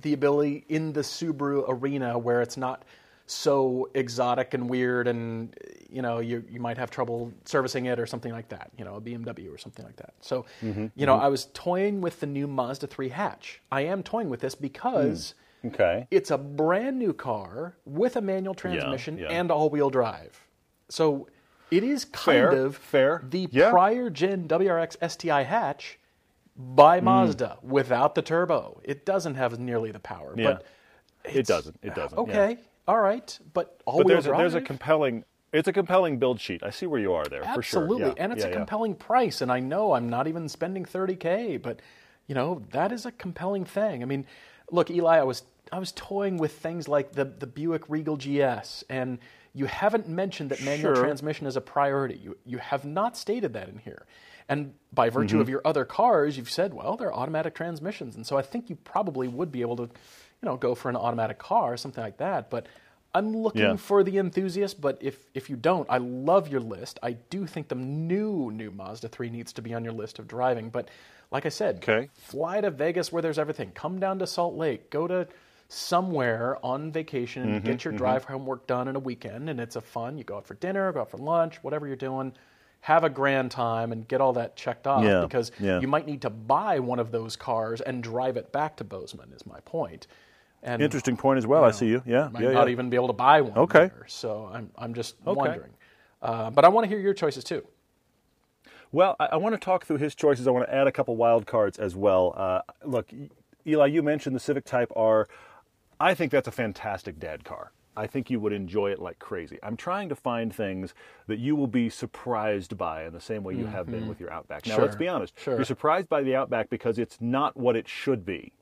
the ability in the Subaru arena where it's not so exotic and weird and you know you you might have trouble servicing it or something like that you know a BMW or something like that so Mm-hmm, you know I was toying with the new Mazda 3 hatch I am toying with this because Okay. it's a brand new car with a manual transmission yeah. and all-wheel drive so it is kind Fair, of fair. the Yeah. prior gen WRX STI hatch by Hmm. Mazda without the turbo it doesn't have nearly the power Yeah. but It doesn't. It doesn't. yeah. All right, but all-wheel But there's a, there's a compelling. It's a compelling build sheet. I see where you are there for sure. Absolutely, Yeah, and it's yeah, a yeah. compelling price. And I know I'm not even spending 30k, but you know that is a compelling thing. I mean, look, Eli, I was I was toying with things like the the Buick Regal GS, and you haven't mentioned that manual Sure. transmission is a priority. You you have not stated that in here. And by virtue Mm-hmm. of your other cars, you've said, well, they're automatic transmissions, and so I think you probably would be able to, you know, go for an automatic car, or something like that. But I'm looking Yeah. for the enthusiast, but if if you don't, I love your list. I do think the new new Mazda 3 needs to be on your list of driving. But like I said, Okay. fly to Vegas where there's everything. Come down to Salt Lake. Go to somewhere on vacation and Mm-hmm, get your drive homework done in a weekend, and it's a fun. You go out for dinner, go out for lunch, whatever you're doing. Have a grand time and get all that checked off Yeah, because yeah. you might need to buy one of those cars and drive it back to Bozeman. Is my point. And Interesting point as well. I see you. Yeah. might yeah, not yeah. even be able to buy one. Okay. there. So I'm I'm just Okay. wondering. Uh, but I want to hear your choices too. Well, I, I want to talk through his choices. I want to add a couple wild cards as well. Uh, look, Eli, you mentioned the Civic Type R. I think that's a fantastic dad car. I think you would enjoy it like crazy. I'm trying to find things that you will be surprised by in the same way you have been with your Outback. Now, let's be honest. sure. You're surprised by the Outback because it's not what it should be.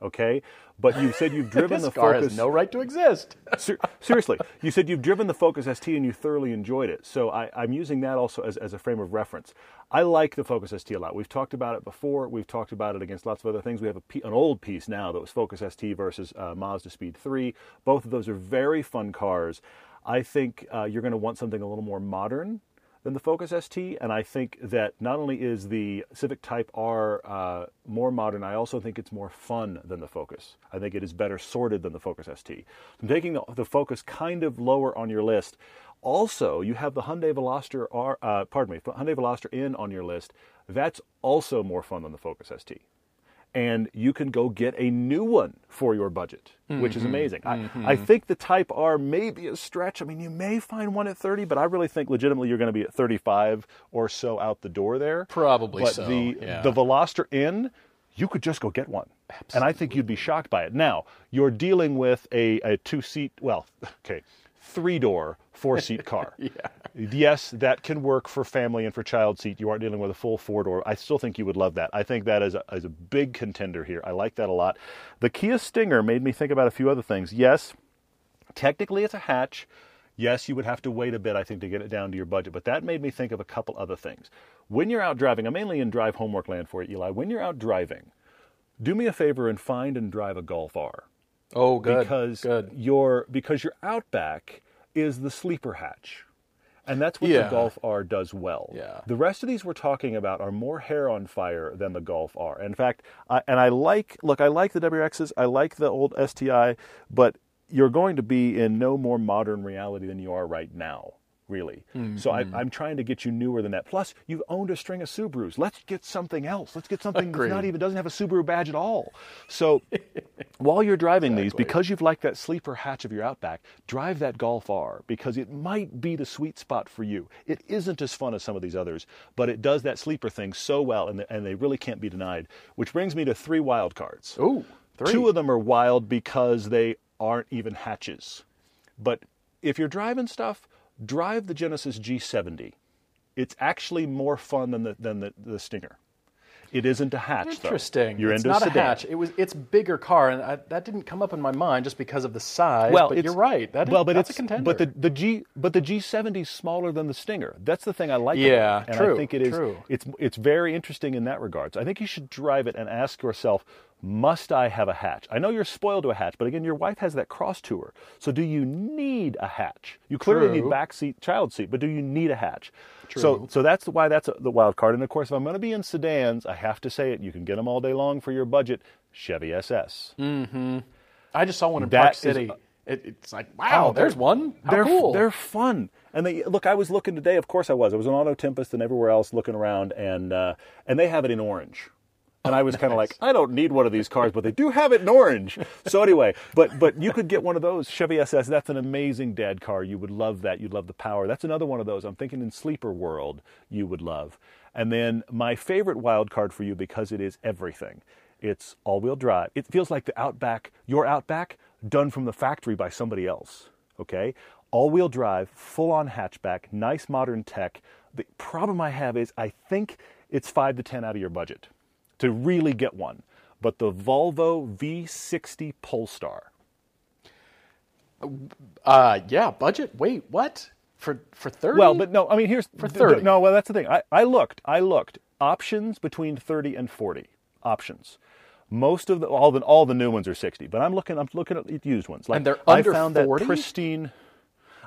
Okay? But you said you've driven This the car Focus. has no right to exist. Ser- seriously, you said you've driven the Focus ST and you thoroughly enjoyed it. So I, I'm using that also as, as a frame of reference. I like the Focus ST a lot. We've talked about it before. We've talked about it against lots of other things. We have a an old piece now that was Focus ST versus uh, Mazdaspeed 3. Both of those are very fun cars. I think uh, you're going to want something a little more modern than the Focus ST, and I think that not only is the Civic Type R uh, more modern, I also think it's more fun than the Focus. I think it is better sorted than the Focus ST. I'm taking the, the Focus kind of lower on your list. Also, you have the Hyundai Veloster R, uh, pardon me, Hyundai Veloster N on your list. That's also more fun than the Focus ST and you can go get a new one for your budget, which Mm-hmm. is amazing. I, I think the Type R may be a stretch. I mean, you may find one at 30, but I really think legitimately you're going to be at 35 or so out the door there. Probably but so, The, yeah. the Veloster N, you could just go get one. And I think you'd be shocked by it. Now, you're dealing with a, a two seat, well, okay, three door, four seat car. yeah. Yes, that can work for family and for child seat. You aren't dealing with a full four door. I still think you would love that. I think that is a, is a big contender here. I like that a lot. The Kia Stinger made me think about a few other things. Yes, technically it's a hatch. Yes, you would have to wait a bit, I think, to get it down to your budget. But that made me think of a couple other things. When you're out driving, I'm mainly in drive homework land for you, Eli. When you're out driving, do me a favor and find and drive a Golf R Oh, good. because good. your because your Outback is the sleeper hatch. And that's what Yeah. the Golf R does well. Yeah. The rest of these we're talking about are more hair on fire than the Golf R. In fact, I, and I like look, I like the WRXs, I like the old STI, but you're going to be in no more modern reality than you are right now. Really. Mm, so I, mm. I'm trying to get you newer than that. Plus, you've owned a string of Subarus. Let's get something else. Let's get something that's not even doesn't have a Subaru badge at all. So while you're driving these, because you've liked that sleeper hatch of your Outback, drive that Golf R because it might be the sweet spot for you. It isn't as fun as some of these others, but it does that sleeper thing so well, and, and they really can't be denied. Which brings me to three wild cards. Ooh, three. Two of them are wild because they aren't even hatches. But if you're driving stuff, drive the Genesis G70. It's actually more fun than the than the, the Stinger. It isn't a hatch, though. Interesting. You're it's into not a a hatch. It was. It's bigger car, and I, that didn't come up in my mind just because of the size. Well, but you're right. That is, well, but that's it's a contender. But the, the G but the G70 is smaller than the Stinger. That's the thing I like. Yeah, about it. and true, I think it is. true. It's it's very interesting in that regard. So I think you should drive it and ask yourself, Must I have a hatch? I know you're spoiled to a hatch, but again, your wife has that Crosstour. So do you need a hatch? You clearly need True. back seat, child seat, but do you need a hatch? True. So, so that's why that's the wild card. And of course, if I'm going to be in sedans, I have to say it. You can get them all day long for your budget. Chevy SS. Mm-hmm. I just saw one in That Park is- City. It, it's like, wow, Oh, there's one. How they're cool. they're fun. And they look. I was looking today. Of course, I was. I was on AutoTempest and everywhere else looking around, and uh, and they have it in orange. And I was kind of like, I don't need one of these cars, but they do have it in orange. So anyway, but but you could get one of those Chevy SS. That's an amazing dad car. You would love that. You'd love the power. That's another one of those. I'm thinking in sleeper world you would love. And then my favorite wild card for you because it is everything. It's all-wheel drive. It feels like the Outback, your Outback, done from the factory by somebody else. Okay, all-wheel drive, full-on hatchback, nice modern tech. The problem I have is I think it's five to ten out of your budget to really get one. But the Volvo V60 Polestar. uh, yeah, budget. Wait, what? For for thirty? Well, but no, I mean here's For 30. No, well that's the thing. I, I looked. I looked. Options between 30 and 40. Options. Most of the all the all the new ones are 60, but I'm looking I'm looking at used ones. Like And they're under I found 40? that pristine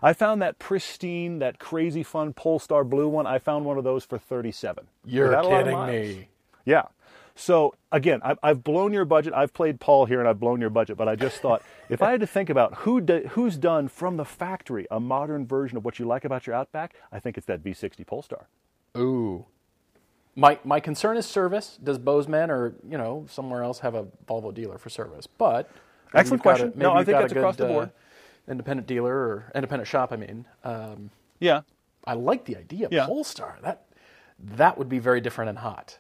I found that pristine, that crazy fun Polestar blue one. I found one of those for 37. you're Without a lot of kidding me. Yeah. So again, I've, I've blown your budget. I've played Paul here, and I've blown your budget. But I just thought, if I had to think about who do, who's done from the factory a modern version of what you like about your Outback, I think it's that V60 Polestar. Ooh. My my concern is service. Does Bozeman or you know somewhere else have a Volvo dealer for service? But Excellent a- question. maybe No, I think a that's across good, the board. Uh, independent dealer or independent shop. I mean, um, Yeah. I like the idea. Yeah. Polestar. That that would be very different and hot.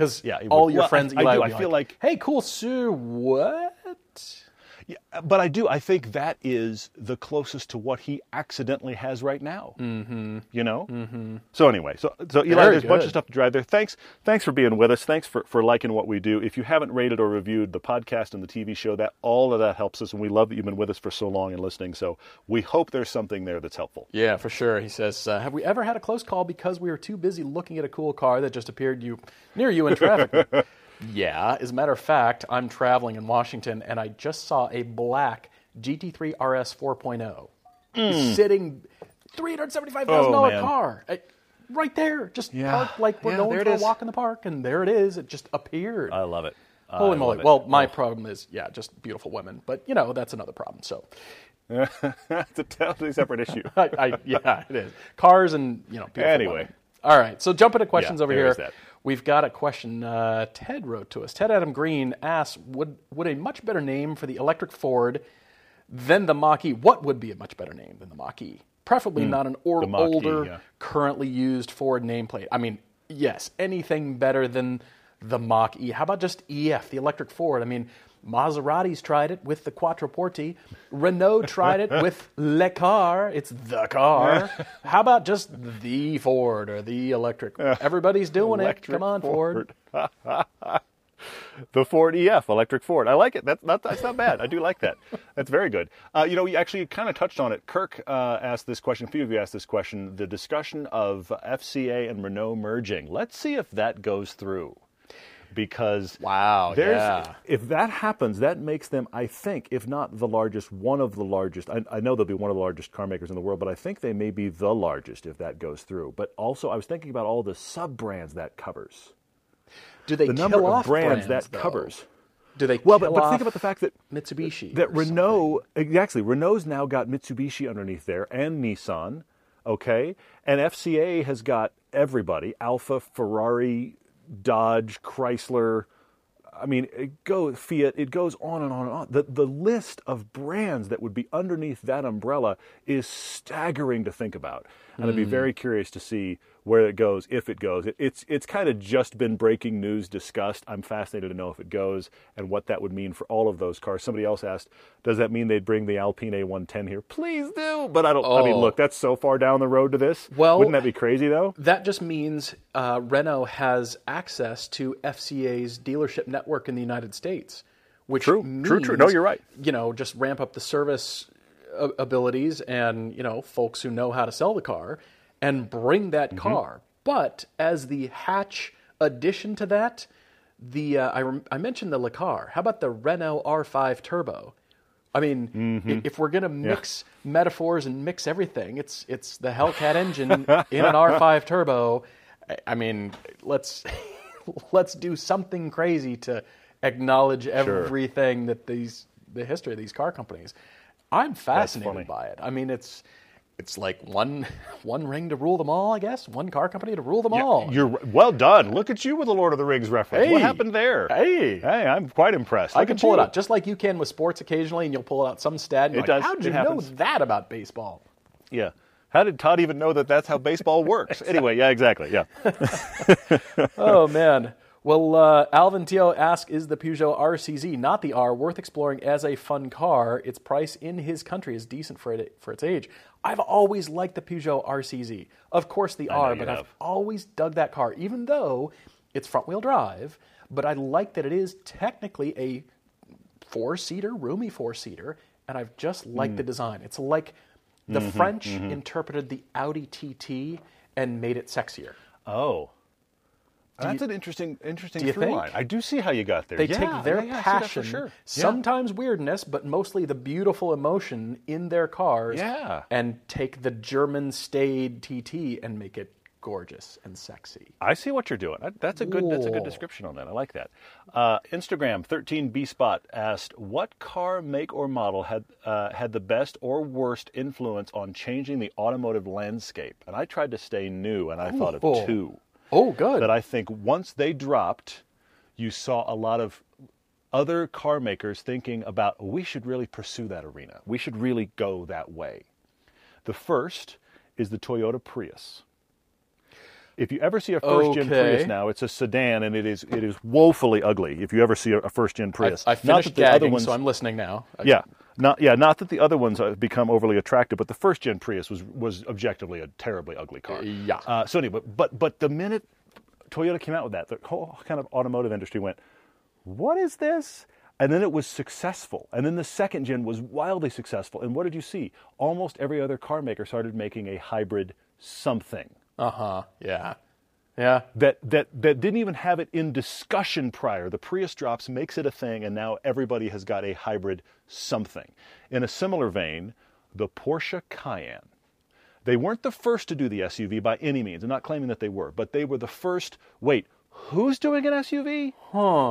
Because Yeah, all your Well, I- friends, I Eli, do. would I feel like- "Hey, cool, Sue. What? Yeah, but I do. I think that is the closest to what he accidentally has right now. Mm-hmm. You know. Mm-hmm. So anyway, so so Eli, Very there's a bunch of stuff to drive there. Thanks, thanks for being with us. Thanks for for liking what we do. If you haven't rated or reviewed the podcast and the TV show, that all of that helps us, and we love that you've been with us for so long and listening. So we hope there's something there that's helpful. Yeah, for sure. He says, uh, "Have we ever had a close call because we were too busy looking at a cool car that just appeared you near you in traffic?" yeah. As a matter of fact, I'm traveling in Washington and I just saw a black GT3 RS 4.0 sitting $375,000 Oh, car uh, right there, just Yeah. parked like we're Yeah, going for a walk in the park, and there it is. It just appeared. I love it. Holy I moly! Well, my problem is, yeah, just beautiful women, but you know that's another problem. So. it's a totally separate issue. I, I, yeah, it is. Cars and you know. beautiful Anyway. women. all right. So jump into questions Yeah, over here. We've got a question. Uh, Ted wrote to us. Ted Adam Green asks, "Would would a much better name for the electric Ford than the Mach-E? What would be a much better name than the Mach-E? Preferably not an or, older, yeah. currently used Ford nameplate. I mean, yes, anything better than the Mach-E. How about just EF, the electric Ford? I mean." Maserati's tried it with the Quattroporte. Renault tried it with Le Car. It's the car. How about just the Ford or the electric? Everybody's doing it. Come on, Ford. The Ford EF, electric Ford. I like it. That's not, that's not bad. I do like that. That's very good. Uh, you know, you actually kind of touched on it. Kirk uh, asked this question. A few of you asked this question. The discussion of FCA and Renault merging. Let's see if that goes through. Because Wow, yeah. if that happens, that makes them, I think, if not the largest, one of the largest. I, I know they'll be one of the largest car makers in the world, but I think they may be the largest if that goes through. But also, I was thinking about all the sub brands that covers Do they the kill number off of brands, that though? covers. Do they Well, but, but think about the fact that Mitsubishi? that Renault exactly Renault's now got Mitsubishi underneath there and Nissan, okay, and FCA has got everybody: Alfa, Ferrari, Dodge, Chrysler. I mean, it goes Fiat. It goes on and on and on. The the list of brands that would be underneath that umbrella is staggering to think about, and I'd be hmm. very curious to see where it goes if it goes. It, it's it's kind of just been breaking news discussed. I'm fascinated to know if it goes and what that would mean for all of those cars. Somebody else asked, does that mean they'd bring the Alpine A110 here? Please do. But I don't. I mean, Oh. look, that's so far down the road to this. Well- wouldn't that be crazy though? That just means uh, Renault has access to FCA's dealership network in the United States, which True, means, true, true. No, you're right. You know, just ramp up the service uh, abilities and you know folks who know how to sell the car and bring that Mm-hmm. car. But as the hatch addition to that, the uh, I, rem- I mentioned the Le Car. How about the Renault R5 Turbo? I mean, Mm-hmm. if we're gonna mix metaphors and mix everything, it's it's the Hellcat engine in an R5 Turbo. I- I mean, let's let's do something crazy to acknowledge everything that these the history of these car companies. I'm fascinated by it. I mean, it's it's like one one ring to rule them all, I guess. One car company to rule them all. You're well done. Look at you with the Lord of the Rings reference. Hey. What happened there? Hey. hey, I'm quite impressed. I can pull it out just like you can with sports occasionally, and you'll pull out some stat. And It like, does. How did It you know that about baseball? Yeah. How did Todd even know that that's how baseball works? Anyway, yeah, exactly. Yeah. oh man. Well, uh, Alvin Tio asks, "Is the Peugeot RCZ, not the R, worth exploring as a fun car? Its price in his country is decent for it for its age." I've always liked the Peugeot RCZ. Of course, the R, but I've always dug that car, even though it's front-wheel drive. But I like that it is technically a four-seater, roomy four-seater, and I've just liked Hmm. the design. It's like the Mm-hmm, French interpreted the Audi TT and made it sexier. Oh. That's an interesting, interesting through think? line. I do see how you got there. They Yeah, take their yeah, yeah, I see that for passion, sure. Sometimes weirdness, but mostly the beautiful emotion in their cars, Yeah. and take the German staid TT and make it gorgeous and sexy. I see what you're doing. That's a good. That's a good description on that. I like that. Uh, Instagram 13b spot asked, "What car make or model had uh, had the best or worst influence on changing the automotive landscape?" And I tried to stay new, and I thought of two Oh, good. that I think once they dropped, you saw a lot of other car makers thinking about we should really pursue that arena. We should really go that way. The first is the Toyota Prius. If you ever see a first gen Okay. Prius now, it's a sedan and it is it is woefully ugly. If you ever see a, a first gen Prius, I not finished that the other gagging, ones, so I'm listening now. yeah, not yeah, not that the other ones have become overly attractive, but the first gen Prius was was objectively a terribly ugly car. Yeah. Uh, so anyway, but, but but the minute Toyota came out with that, the whole kind of automotive industry went, "What is this?" And then it was successful. And then the second gen was wildly successful. And what did you see? Almost every other car maker started making a hybrid something Uh huh. Yeah. Yeah. that that that didn't even have it in discussion prior. The Prius drops makes it a thing, and now everybody has got a hybrid something. In a similar vein, the Porsche Cayenne. They weren't the first to do the SUV by any means. I'm not claiming that they were, but they were the first. Wait, who's doing an SUV?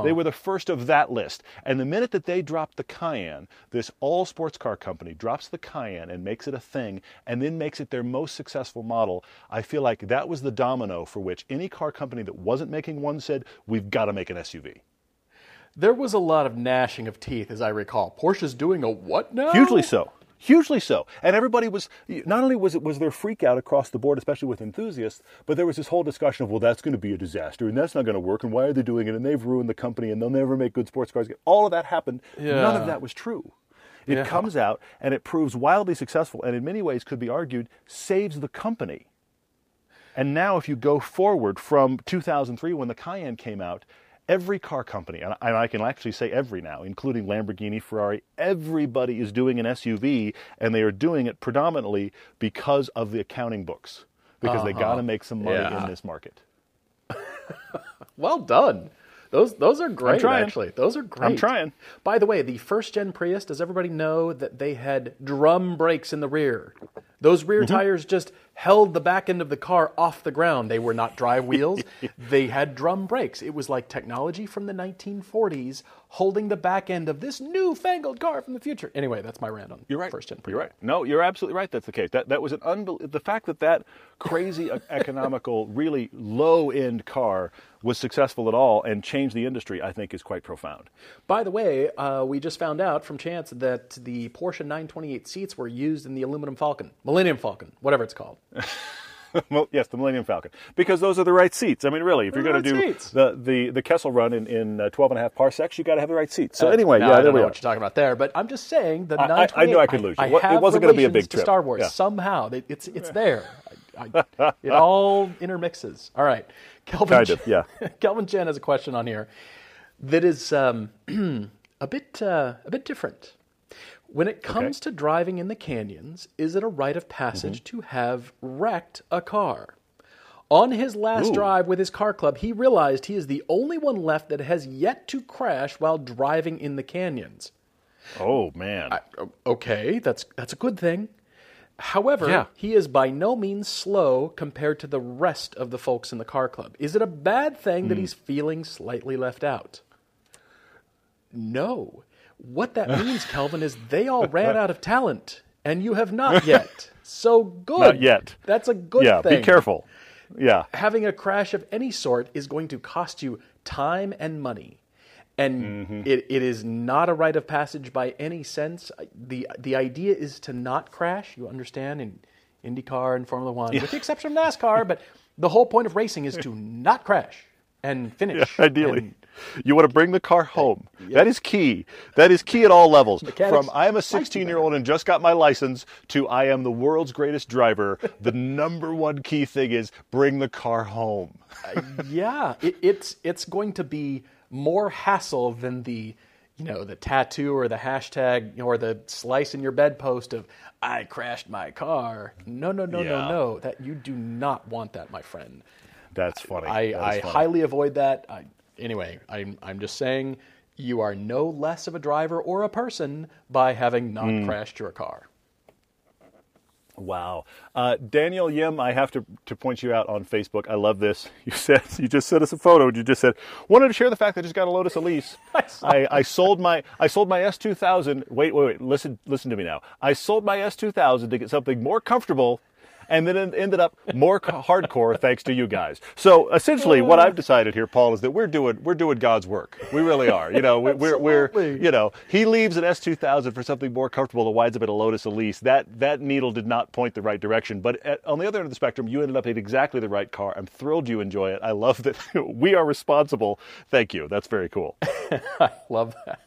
They were the first of that list. And the minute that they dropped the Cayenne, this all sports car company drops the Cayenne and makes it a thing and then makes it their most successful model. I feel like that was the domino for which any car company that wasn't making one said, we've got to make an SUV. There was a lot of gnashing of teeth, as I recall. Porsche's doing a what now? Hugely so. Hugely so. And everybody was not only was it was there freak out across the board, especially with enthusiasts, but there was this whole discussion of, well, that's going to be a disaster and that's not going to work and why are they doing it and they've ruined the company and they'll never make good sports cars. All of that happened. None of that was true. It Yeah. comes out and it proves wildly successful and in many ways could be argued saves the company. And now, if you go forward from 2003 when the Cayenne came out, every car company, and I, can actually say every now, including Lamborghini, Ferrari, everybody is doing an SUV, and they are doing it predominantly because of the accounting books, because they got to uh-huh. make some money Yeah. in this market. Well done. Those those are great. Actually, those are great. I'm trying. By the way, the first gen Prius. Does everybody know that they had drum brakes in the rear? Those rear Mm-hmm. tires just held the back end of the car off the ground. They were not drive wheels. they had drum brakes. It was like technology from the 1940s holding the back end of this newfangled car from the future. Anyway, that's my rant on You're right. first gen. You're right. No, you're absolutely right. That's the case. That that was an unbel- the fact that that crazy economical, really low end car was successful at all and changed the industry. I think is quite profound. By the way, uh, we just found out from chance that the Porsche 928 seats were used in the aluminum Falcon, Millennium Falcon, whatever it's called. well, yes, the Millennium Falcon, because those are the right seats. I mean, really, if you're going to right do seats. the, the the Kessel run in in uh, 12 and a half parsecs, you got to have the right seats. So anyway, Now, yeah, I don't know what you're talking about there, but I'm just saying the I- I- I knew I could lose you. I, it wasn't gonna be a big to trip. Star Wars Yeah. somehow. They- It's it's there. I, it all intermixes. All right, Kelvin. Kind of, yeah. Kelvin Chen has a question on here that is um, a bit uh, a bit different. When it comes to driving in the canyons, is it a rite of passage Mm-hmm. to have wrecked a car? On his last Ooh. drive with his car club, he realized he is the only one left that has yet to crash while driving in the canyons. Oh man. O- Okay, that's that's a good thing. However, Yeah. he is by no means slow compared to the rest of the folks in the car club. Is it a bad thing that he's feeling slightly left out? No. What that means, Kelvin, is they all ran out of talent, and you have not yet. So good. Not yet. That's a good yeah, thing be careful. Yeah. having a crash of any sort is going to cost you time and money. And Mm-hmm. it, it is not a rite of passage by any sense. The, the idea is to not crash, you understand, in IndyCar and Formula One, with the exception of NASCAR, but the whole point of racing is to not crash and finish. Ideally, And you want to bring the car home. That is key. That is key at all levels. Mechanics From I am a 16 year old and just got my license to I am the world's greatest driver. the number one key thing is bring the car home. Uh, yeah, it, it's it's going to be more hassle than the you know the tattoo or the hashtag or the slice in your bedpost of I crashed my car. No, no, no, Yeah. no, no. That you do not want that, my friend. That's funny. I, That I funny. highly avoid that. I, anyway, I'm I'm just saying you are no less of a driver or a person by having not Hmm. crashed your car. Wow. Uh, Daniel Yim, I have to, to point you out on Facebook. I love this. You said you just sent us a photo. You just said wanted to share the fact that I just got a Lotus Elise. I I, I sold my I sold my S2000. Wait, wait, wait. Listen, listen to me now. I sold my S2000 to get something more comfortable, and then it ended up more hardcore thanks to you guys. So essentially, what I've decided here, Paul, is that we're doing we're doing God's work. We really are. You know, we, we're we're you know he leaves an S2000 for something more comfortable that winds up at a Lotus Elise. That that needle did not point the right direction. But at, on the other end of the spectrum, you ended up in exactly the right car. I'm thrilled you enjoy it. I love that we are responsible. Thank you. That's very cool. I love that.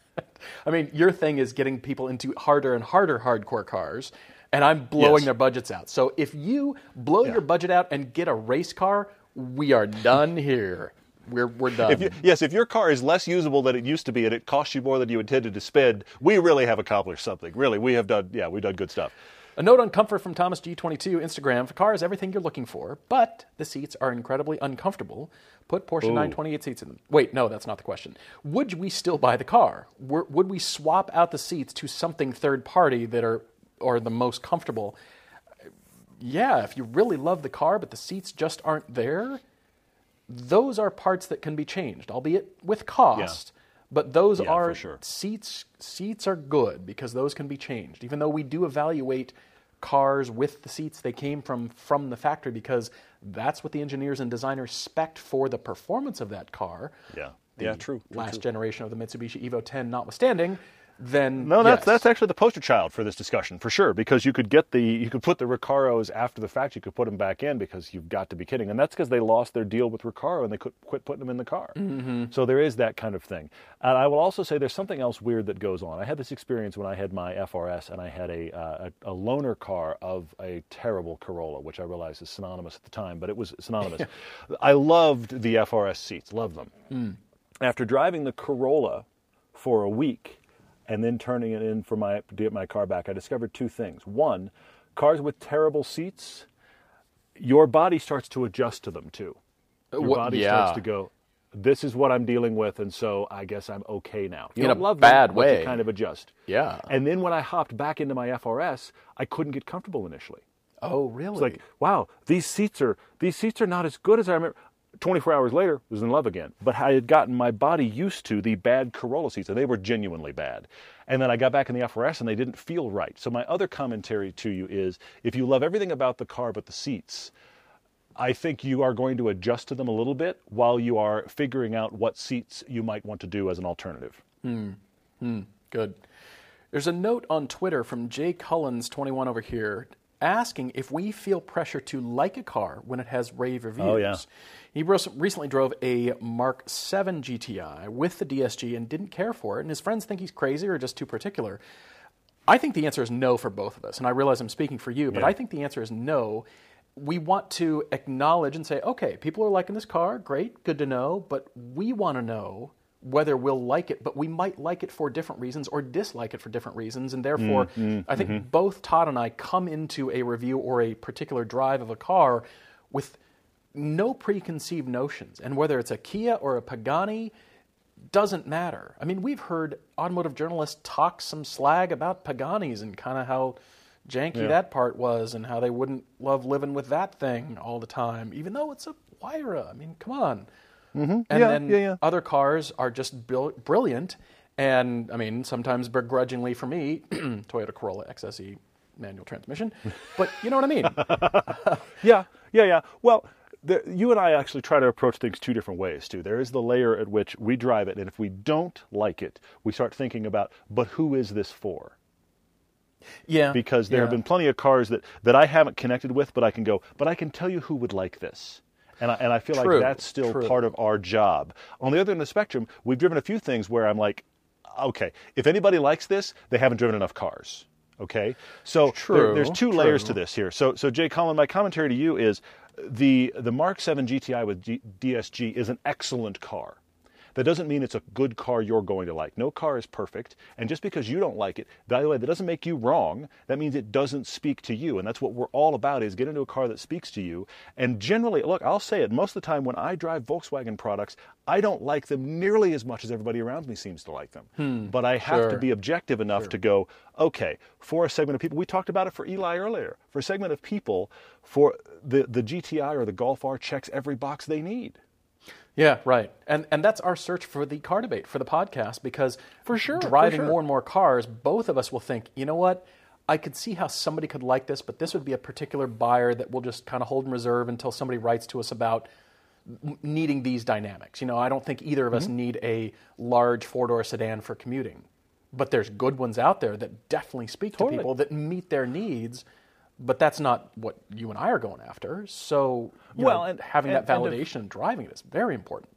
I mean, your thing is getting people into harder and harder hardcore cars, and I'm blowing Yes. their budgets out. So if you blow your budget out and get a race car, we are done here. We're we're done. If you, yes, if your car is less usable than it used to be and it costs you more than you intended to spend, we really have accomplished something. Really, we have done. Yeah, we've done good stuff. A note on comfort from Thomas G22 Instagram. The car is everything you're looking for, but the seats are incredibly uncomfortable. Put Porsche 928 seats in them. Wait, no, that's not the question. Would we still buy the car? Were- Would we swap out the seats to something third party that are or the most comfortable? Yeah, if you really love the car, but the seats just aren't there, those are parts that can be changed, albeit with cost. But those Yeah, are sure. seats. Seats are good because those can be changed. Even though we do evaluate cars with the seats they came from from the factory, because that's what the engineers and designers spec for the performance of that car. Yeah. The Yeah, true, true, last true. generation of the Mitsubishi Evo 10 notwithstanding, then No, that's yes. that's actually the poster child for this discussion for sure. Because you could get the you could put the Recaros after the fact. You could put them back in because you've got to be kidding. And that's because they lost their deal with Recaro and they could quit putting them in the car. Mm-hmm. So there is that kind of thing. And I will also say there's something else weird that goes on. I had this experience when I had my FRS and I had a uh, a, a loaner car of a terrible Corolla, which I realized is synonymous at the time, but it was synonymous. I loved the FRS seats, loved them. After driving the Corolla for a week and then turning it in for my to get my car back, I discovered two things. One, cars with terrible seats, your body starts to adjust to them too. Uh, your Wha- body yeah. starts to go, this is what I'm dealing with, and so I guess I'm okay now. You In don't a love bad them, but way. you kind of adjust. Yeah. And then when I hopped back into my FRS, I couldn't get comfortable initially. Oh, really? It's like, wow, these seats are these seats are not as good as I remember. 24 hours later, was in love again. But I had gotten my body used to the bad Corolla seats, and they were genuinely bad. And then I got back in the FRS, and they didn't feel right. So my other commentary to you is, if you love everything about the car but the seats, I think you are going to adjust to them a little bit while you are figuring out what seats you might want to do as an alternative. Hmm. Hmm. Good. There's a note on Twitter from Jay Cullens21 over here asking if we feel pressure to like a car when it has rave oh, reviews. Oh, yeah. He recently drove a Mark 7 GTI with the DSG and didn't care for it, and his friends think he's crazy or just too particular. I think the answer is no for both of us, and I realize I'm speaking for you, but Yeah. I think the answer is no. We want to acknowledge and say, okay, people are liking this car, great, good to know, but we want to know whether we'll like it, but we might like it for different reasons or dislike it for different reasons, and therefore, mm-hmm. I think mm-hmm. both Todd and I come into a review or a particular drive of a car with no preconceived notions. And whether it's a Kia or a Pagani, doesn't matter. I mean, we've heard automotive journalists talk some slag about Paganis and kind of how janky Yeah. that part was and how they wouldn't love living with that thing all the time, even though it's a Huayra. I mean, come on. Mm-hmm. And Yeah, then yeah, yeah. other cars are just bil- brilliant. And I mean, sometimes begrudgingly for me, Toyota Corolla XSE manual transmission. But you know what I mean? Yeah, yeah, yeah. Well, the, you and I actually try to approach things two different ways, too. There is the layer at which we drive it, and if we don't like it, we start thinking about, but who is this for? yeah. Because there have been plenty of cars that, that I haven't connected with, but I can go, but I can tell you who would like this. And I, and I feel True, like that's still true. part of our job. On the other end of the spectrum, we've driven a few things where I'm like, okay, if anybody likes this, they haven't driven enough cars. Okay, so there- there's two layers to this here. So, so Jay Collin, my commentary to you is the the Mark 7 GTI with G, DSG is an excellent car. That doesn't mean it's a good car you're going to like. No car is perfect, and just because you don't like it, by the way, that doesn't make you wrong. That means it doesn't speak to you, and that's what we're all about: is get into a car that speaks to you. And generally, look, I'll say it. Most of the time, when I drive Volkswagen products, I don't like them nearly as much as everybody around me seems to like them. Hmm, but I have to be objective enough to go, okay, for a segment of people, we talked about it for Eli earlier. For a segment of people, for the the GTI or the Golf R checks every box they need. Yeah, right. And and that's our search for the car debate for the podcast because For sure, for driving sure. more and more cars, both of us will think, you know what? I could see how somebody could like this, but this would be a particular buyer that we'll just kind of hold in reserve until somebody writes to us about needing these dynamics. You know, I don't think either of us Mm-hmm. need a large four-door sedan for commuting. But there's good ones out there that definitely speak Totally. to people that meet their needs. But that's not what you and I are going after. So, you Well, know, and- having and- that and if- validation and driving it is very important.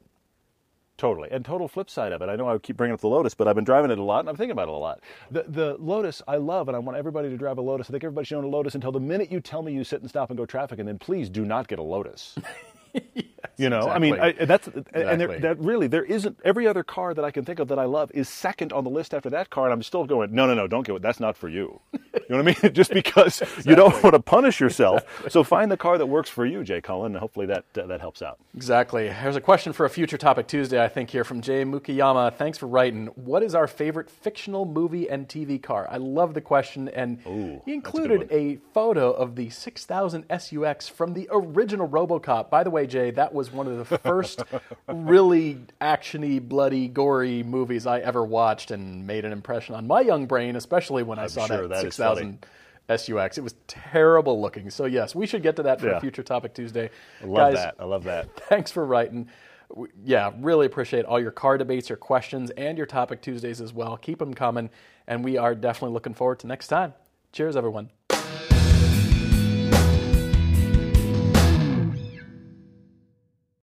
Totally. And total flip side of it, I know I keep bringing up the Lotus, but I've been driving it a lot and I'm thinking about it a lot. The, the Lotus I love, and I want everybody to drive a Lotus. I think everybody should own a Lotus until the minute you tell me you sit and stop and go traffic, and then please do not get a Lotus. you know, I mean. I, that's and there, that really there isn't every other car that I can think of that I love is second on the list after that car, and I'm still going, no, no, no, don't get it. That's not for you. You know what I mean? Just because you don't want to punish yourself, so find the car that works for you, Jay Cullen, and hopefully that uh, that helps out. Exactly. There's a question for a future topic Tuesday, I think, here from Jay Mukiyama. Thanks for writing. What is our favorite fictional movie and TV car? I love the question, and Ooh, he that's a included a, photo of the 6000 SUX from the original RoboCop. By the way, Jay, that was one of the first really actiony, bloody, gory movies I ever watched, and made an impression on my young brain, especially when I saw sure that, that is 6000. SUX. It was terrible looking. So yes, we should get to that for Yeah. a future topic Tuesday. I love Guys, that. I love that. thanks for writing. Yeah, really appreciate all your car debates, your questions, and your topic Tuesdays as well. Keep them coming, and we are definitely looking forward to next time. Cheers, everyone.